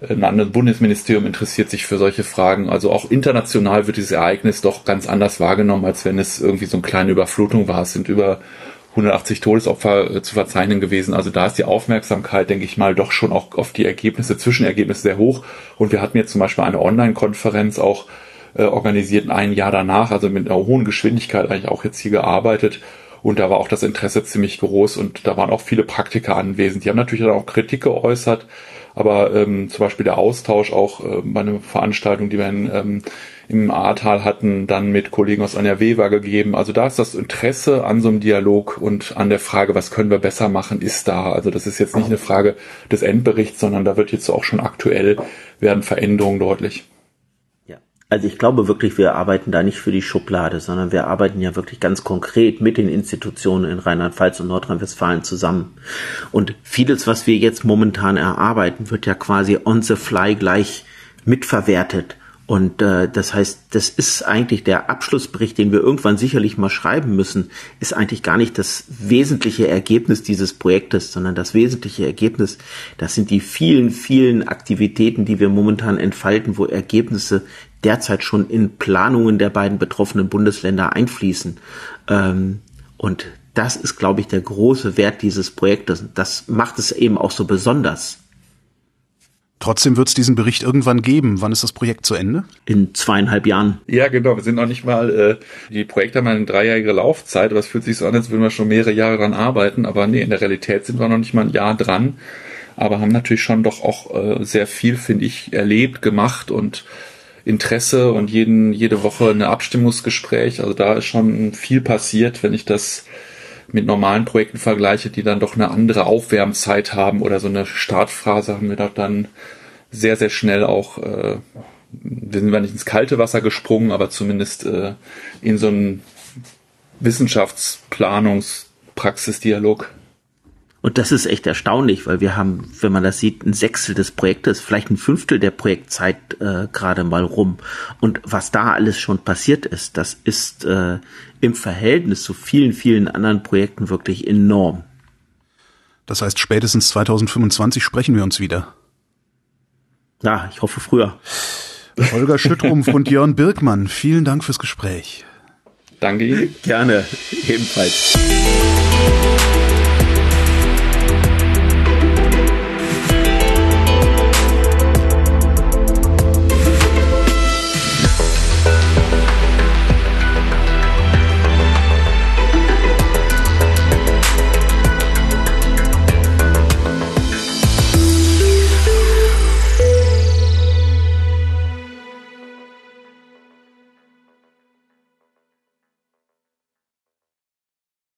ein anderes Bundesministerium interessiert sich für solche Fragen. Also auch international wird dieses Ereignis doch ganz anders wahrgenommen, als wenn es irgendwie so eine kleine Überflutung war. Es sind über 180 Todesopfer äh, zu verzeichnen gewesen. Also da ist die Aufmerksamkeit, denke ich mal, doch schon auch auf die Ergebnisse, Zwischenergebnisse sehr hoch. Und wir hatten jetzt zum Beispiel eine Online-Konferenz auch äh, organisiert ein Jahr danach, also mit einer hohen Geschwindigkeit eigentlich auch jetzt hier gearbeitet. Und da war auch das Interesse ziemlich groß und da waren auch viele Praktiker anwesend. Die haben natürlich dann auch Kritik geäußert, aber ähm, zum Beispiel der Austausch auch äh, bei einer Veranstaltung, die wir in, ähm, im Ahrtal hatten, dann mit Kollegen aus NRW war gegeben. Also da ist das Interesse an so einem Dialog und an der Frage, was können wir besser machen, ist da. Also das ist jetzt nicht eine Frage des Endberichts, sondern da wird jetzt auch schon aktuell werden Veränderungen deutlich. Also ich glaube wirklich, wir arbeiten da nicht für die Schublade, sondern wir arbeiten ja wirklich ganz konkret mit den Institutionen in Rheinland-Pfalz und Nordrhein-Westfalen zusammen. Und vieles, was wir jetzt momentan erarbeiten, wird ja quasi on the fly gleich mitverwertet und äh, das heißt, das ist eigentlich der Abschlussbericht, den wir irgendwann sicherlich mal schreiben müssen, ist eigentlich gar nicht das wesentliche Ergebnis dieses Projektes, sondern das wesentliche Ergebnis, das sind die vielen, vielen Aktivitäten, die wir momentan entfalten, wo Ergebnisse derzeit schon in Planungen der beiden betroffenen Bundesländer einfließen. Ähm, und das ist, glaube ich, der große Wert dieses Projektes. Das macht es eben auch so besonders. Trotzdem wird es diesen Bericht irgendwann geben. Wann ist das Projekt zu Ende? In zweieinhalb Jahren. Ja, genau. Wir sind noch nicht mal, äh, die Projekte haben eine dreijährige Laufzeit, aber es fühlt sich so an, als würden wir schon mehrere Jahre dran arbeiten. Aber nee, in der Realität sind wir noch nicht mal ein Jahr dran. Aber haben natürlich schon doch auch äh, sehr viel, finde ich, erlebt, gemacht und Interesse und jeden, jede Woche eine Abstimmungsgespräch. Also da ist schon viel passiert, wenn ich das mit normalen Projekten vergleiche, die dann doch eine andere Aufwärmzeit haben oder so eine Startphase, haben wir doch dann sehr, sehr schnell auch, äh, wir sind zwar nicht ins kalte Wasser gesprungen, aber zumindest äh, in so einen Wissenschaftsplanungspraxisdialog und das ist echt erstaunlich, weil wir haben, wenn man das sieht, ein Sechstel des Projektes, vielleicht ein Fünftel der Projektzeit äh, gerade mal rum. Und was da alles schon passiert ist, das ist äh, im Verhältnis zu vielen, vielen anderen Projekten wirklich enorm. Das heißt, spätestens 2025 sprechen wir uns wieder. Ja, ich hoffe früher. Holger Schüttrumpf und Jörn Birkmann, vielen Dank fürs Gespräch. Danke Ihnen. Gerne, ebenfalls.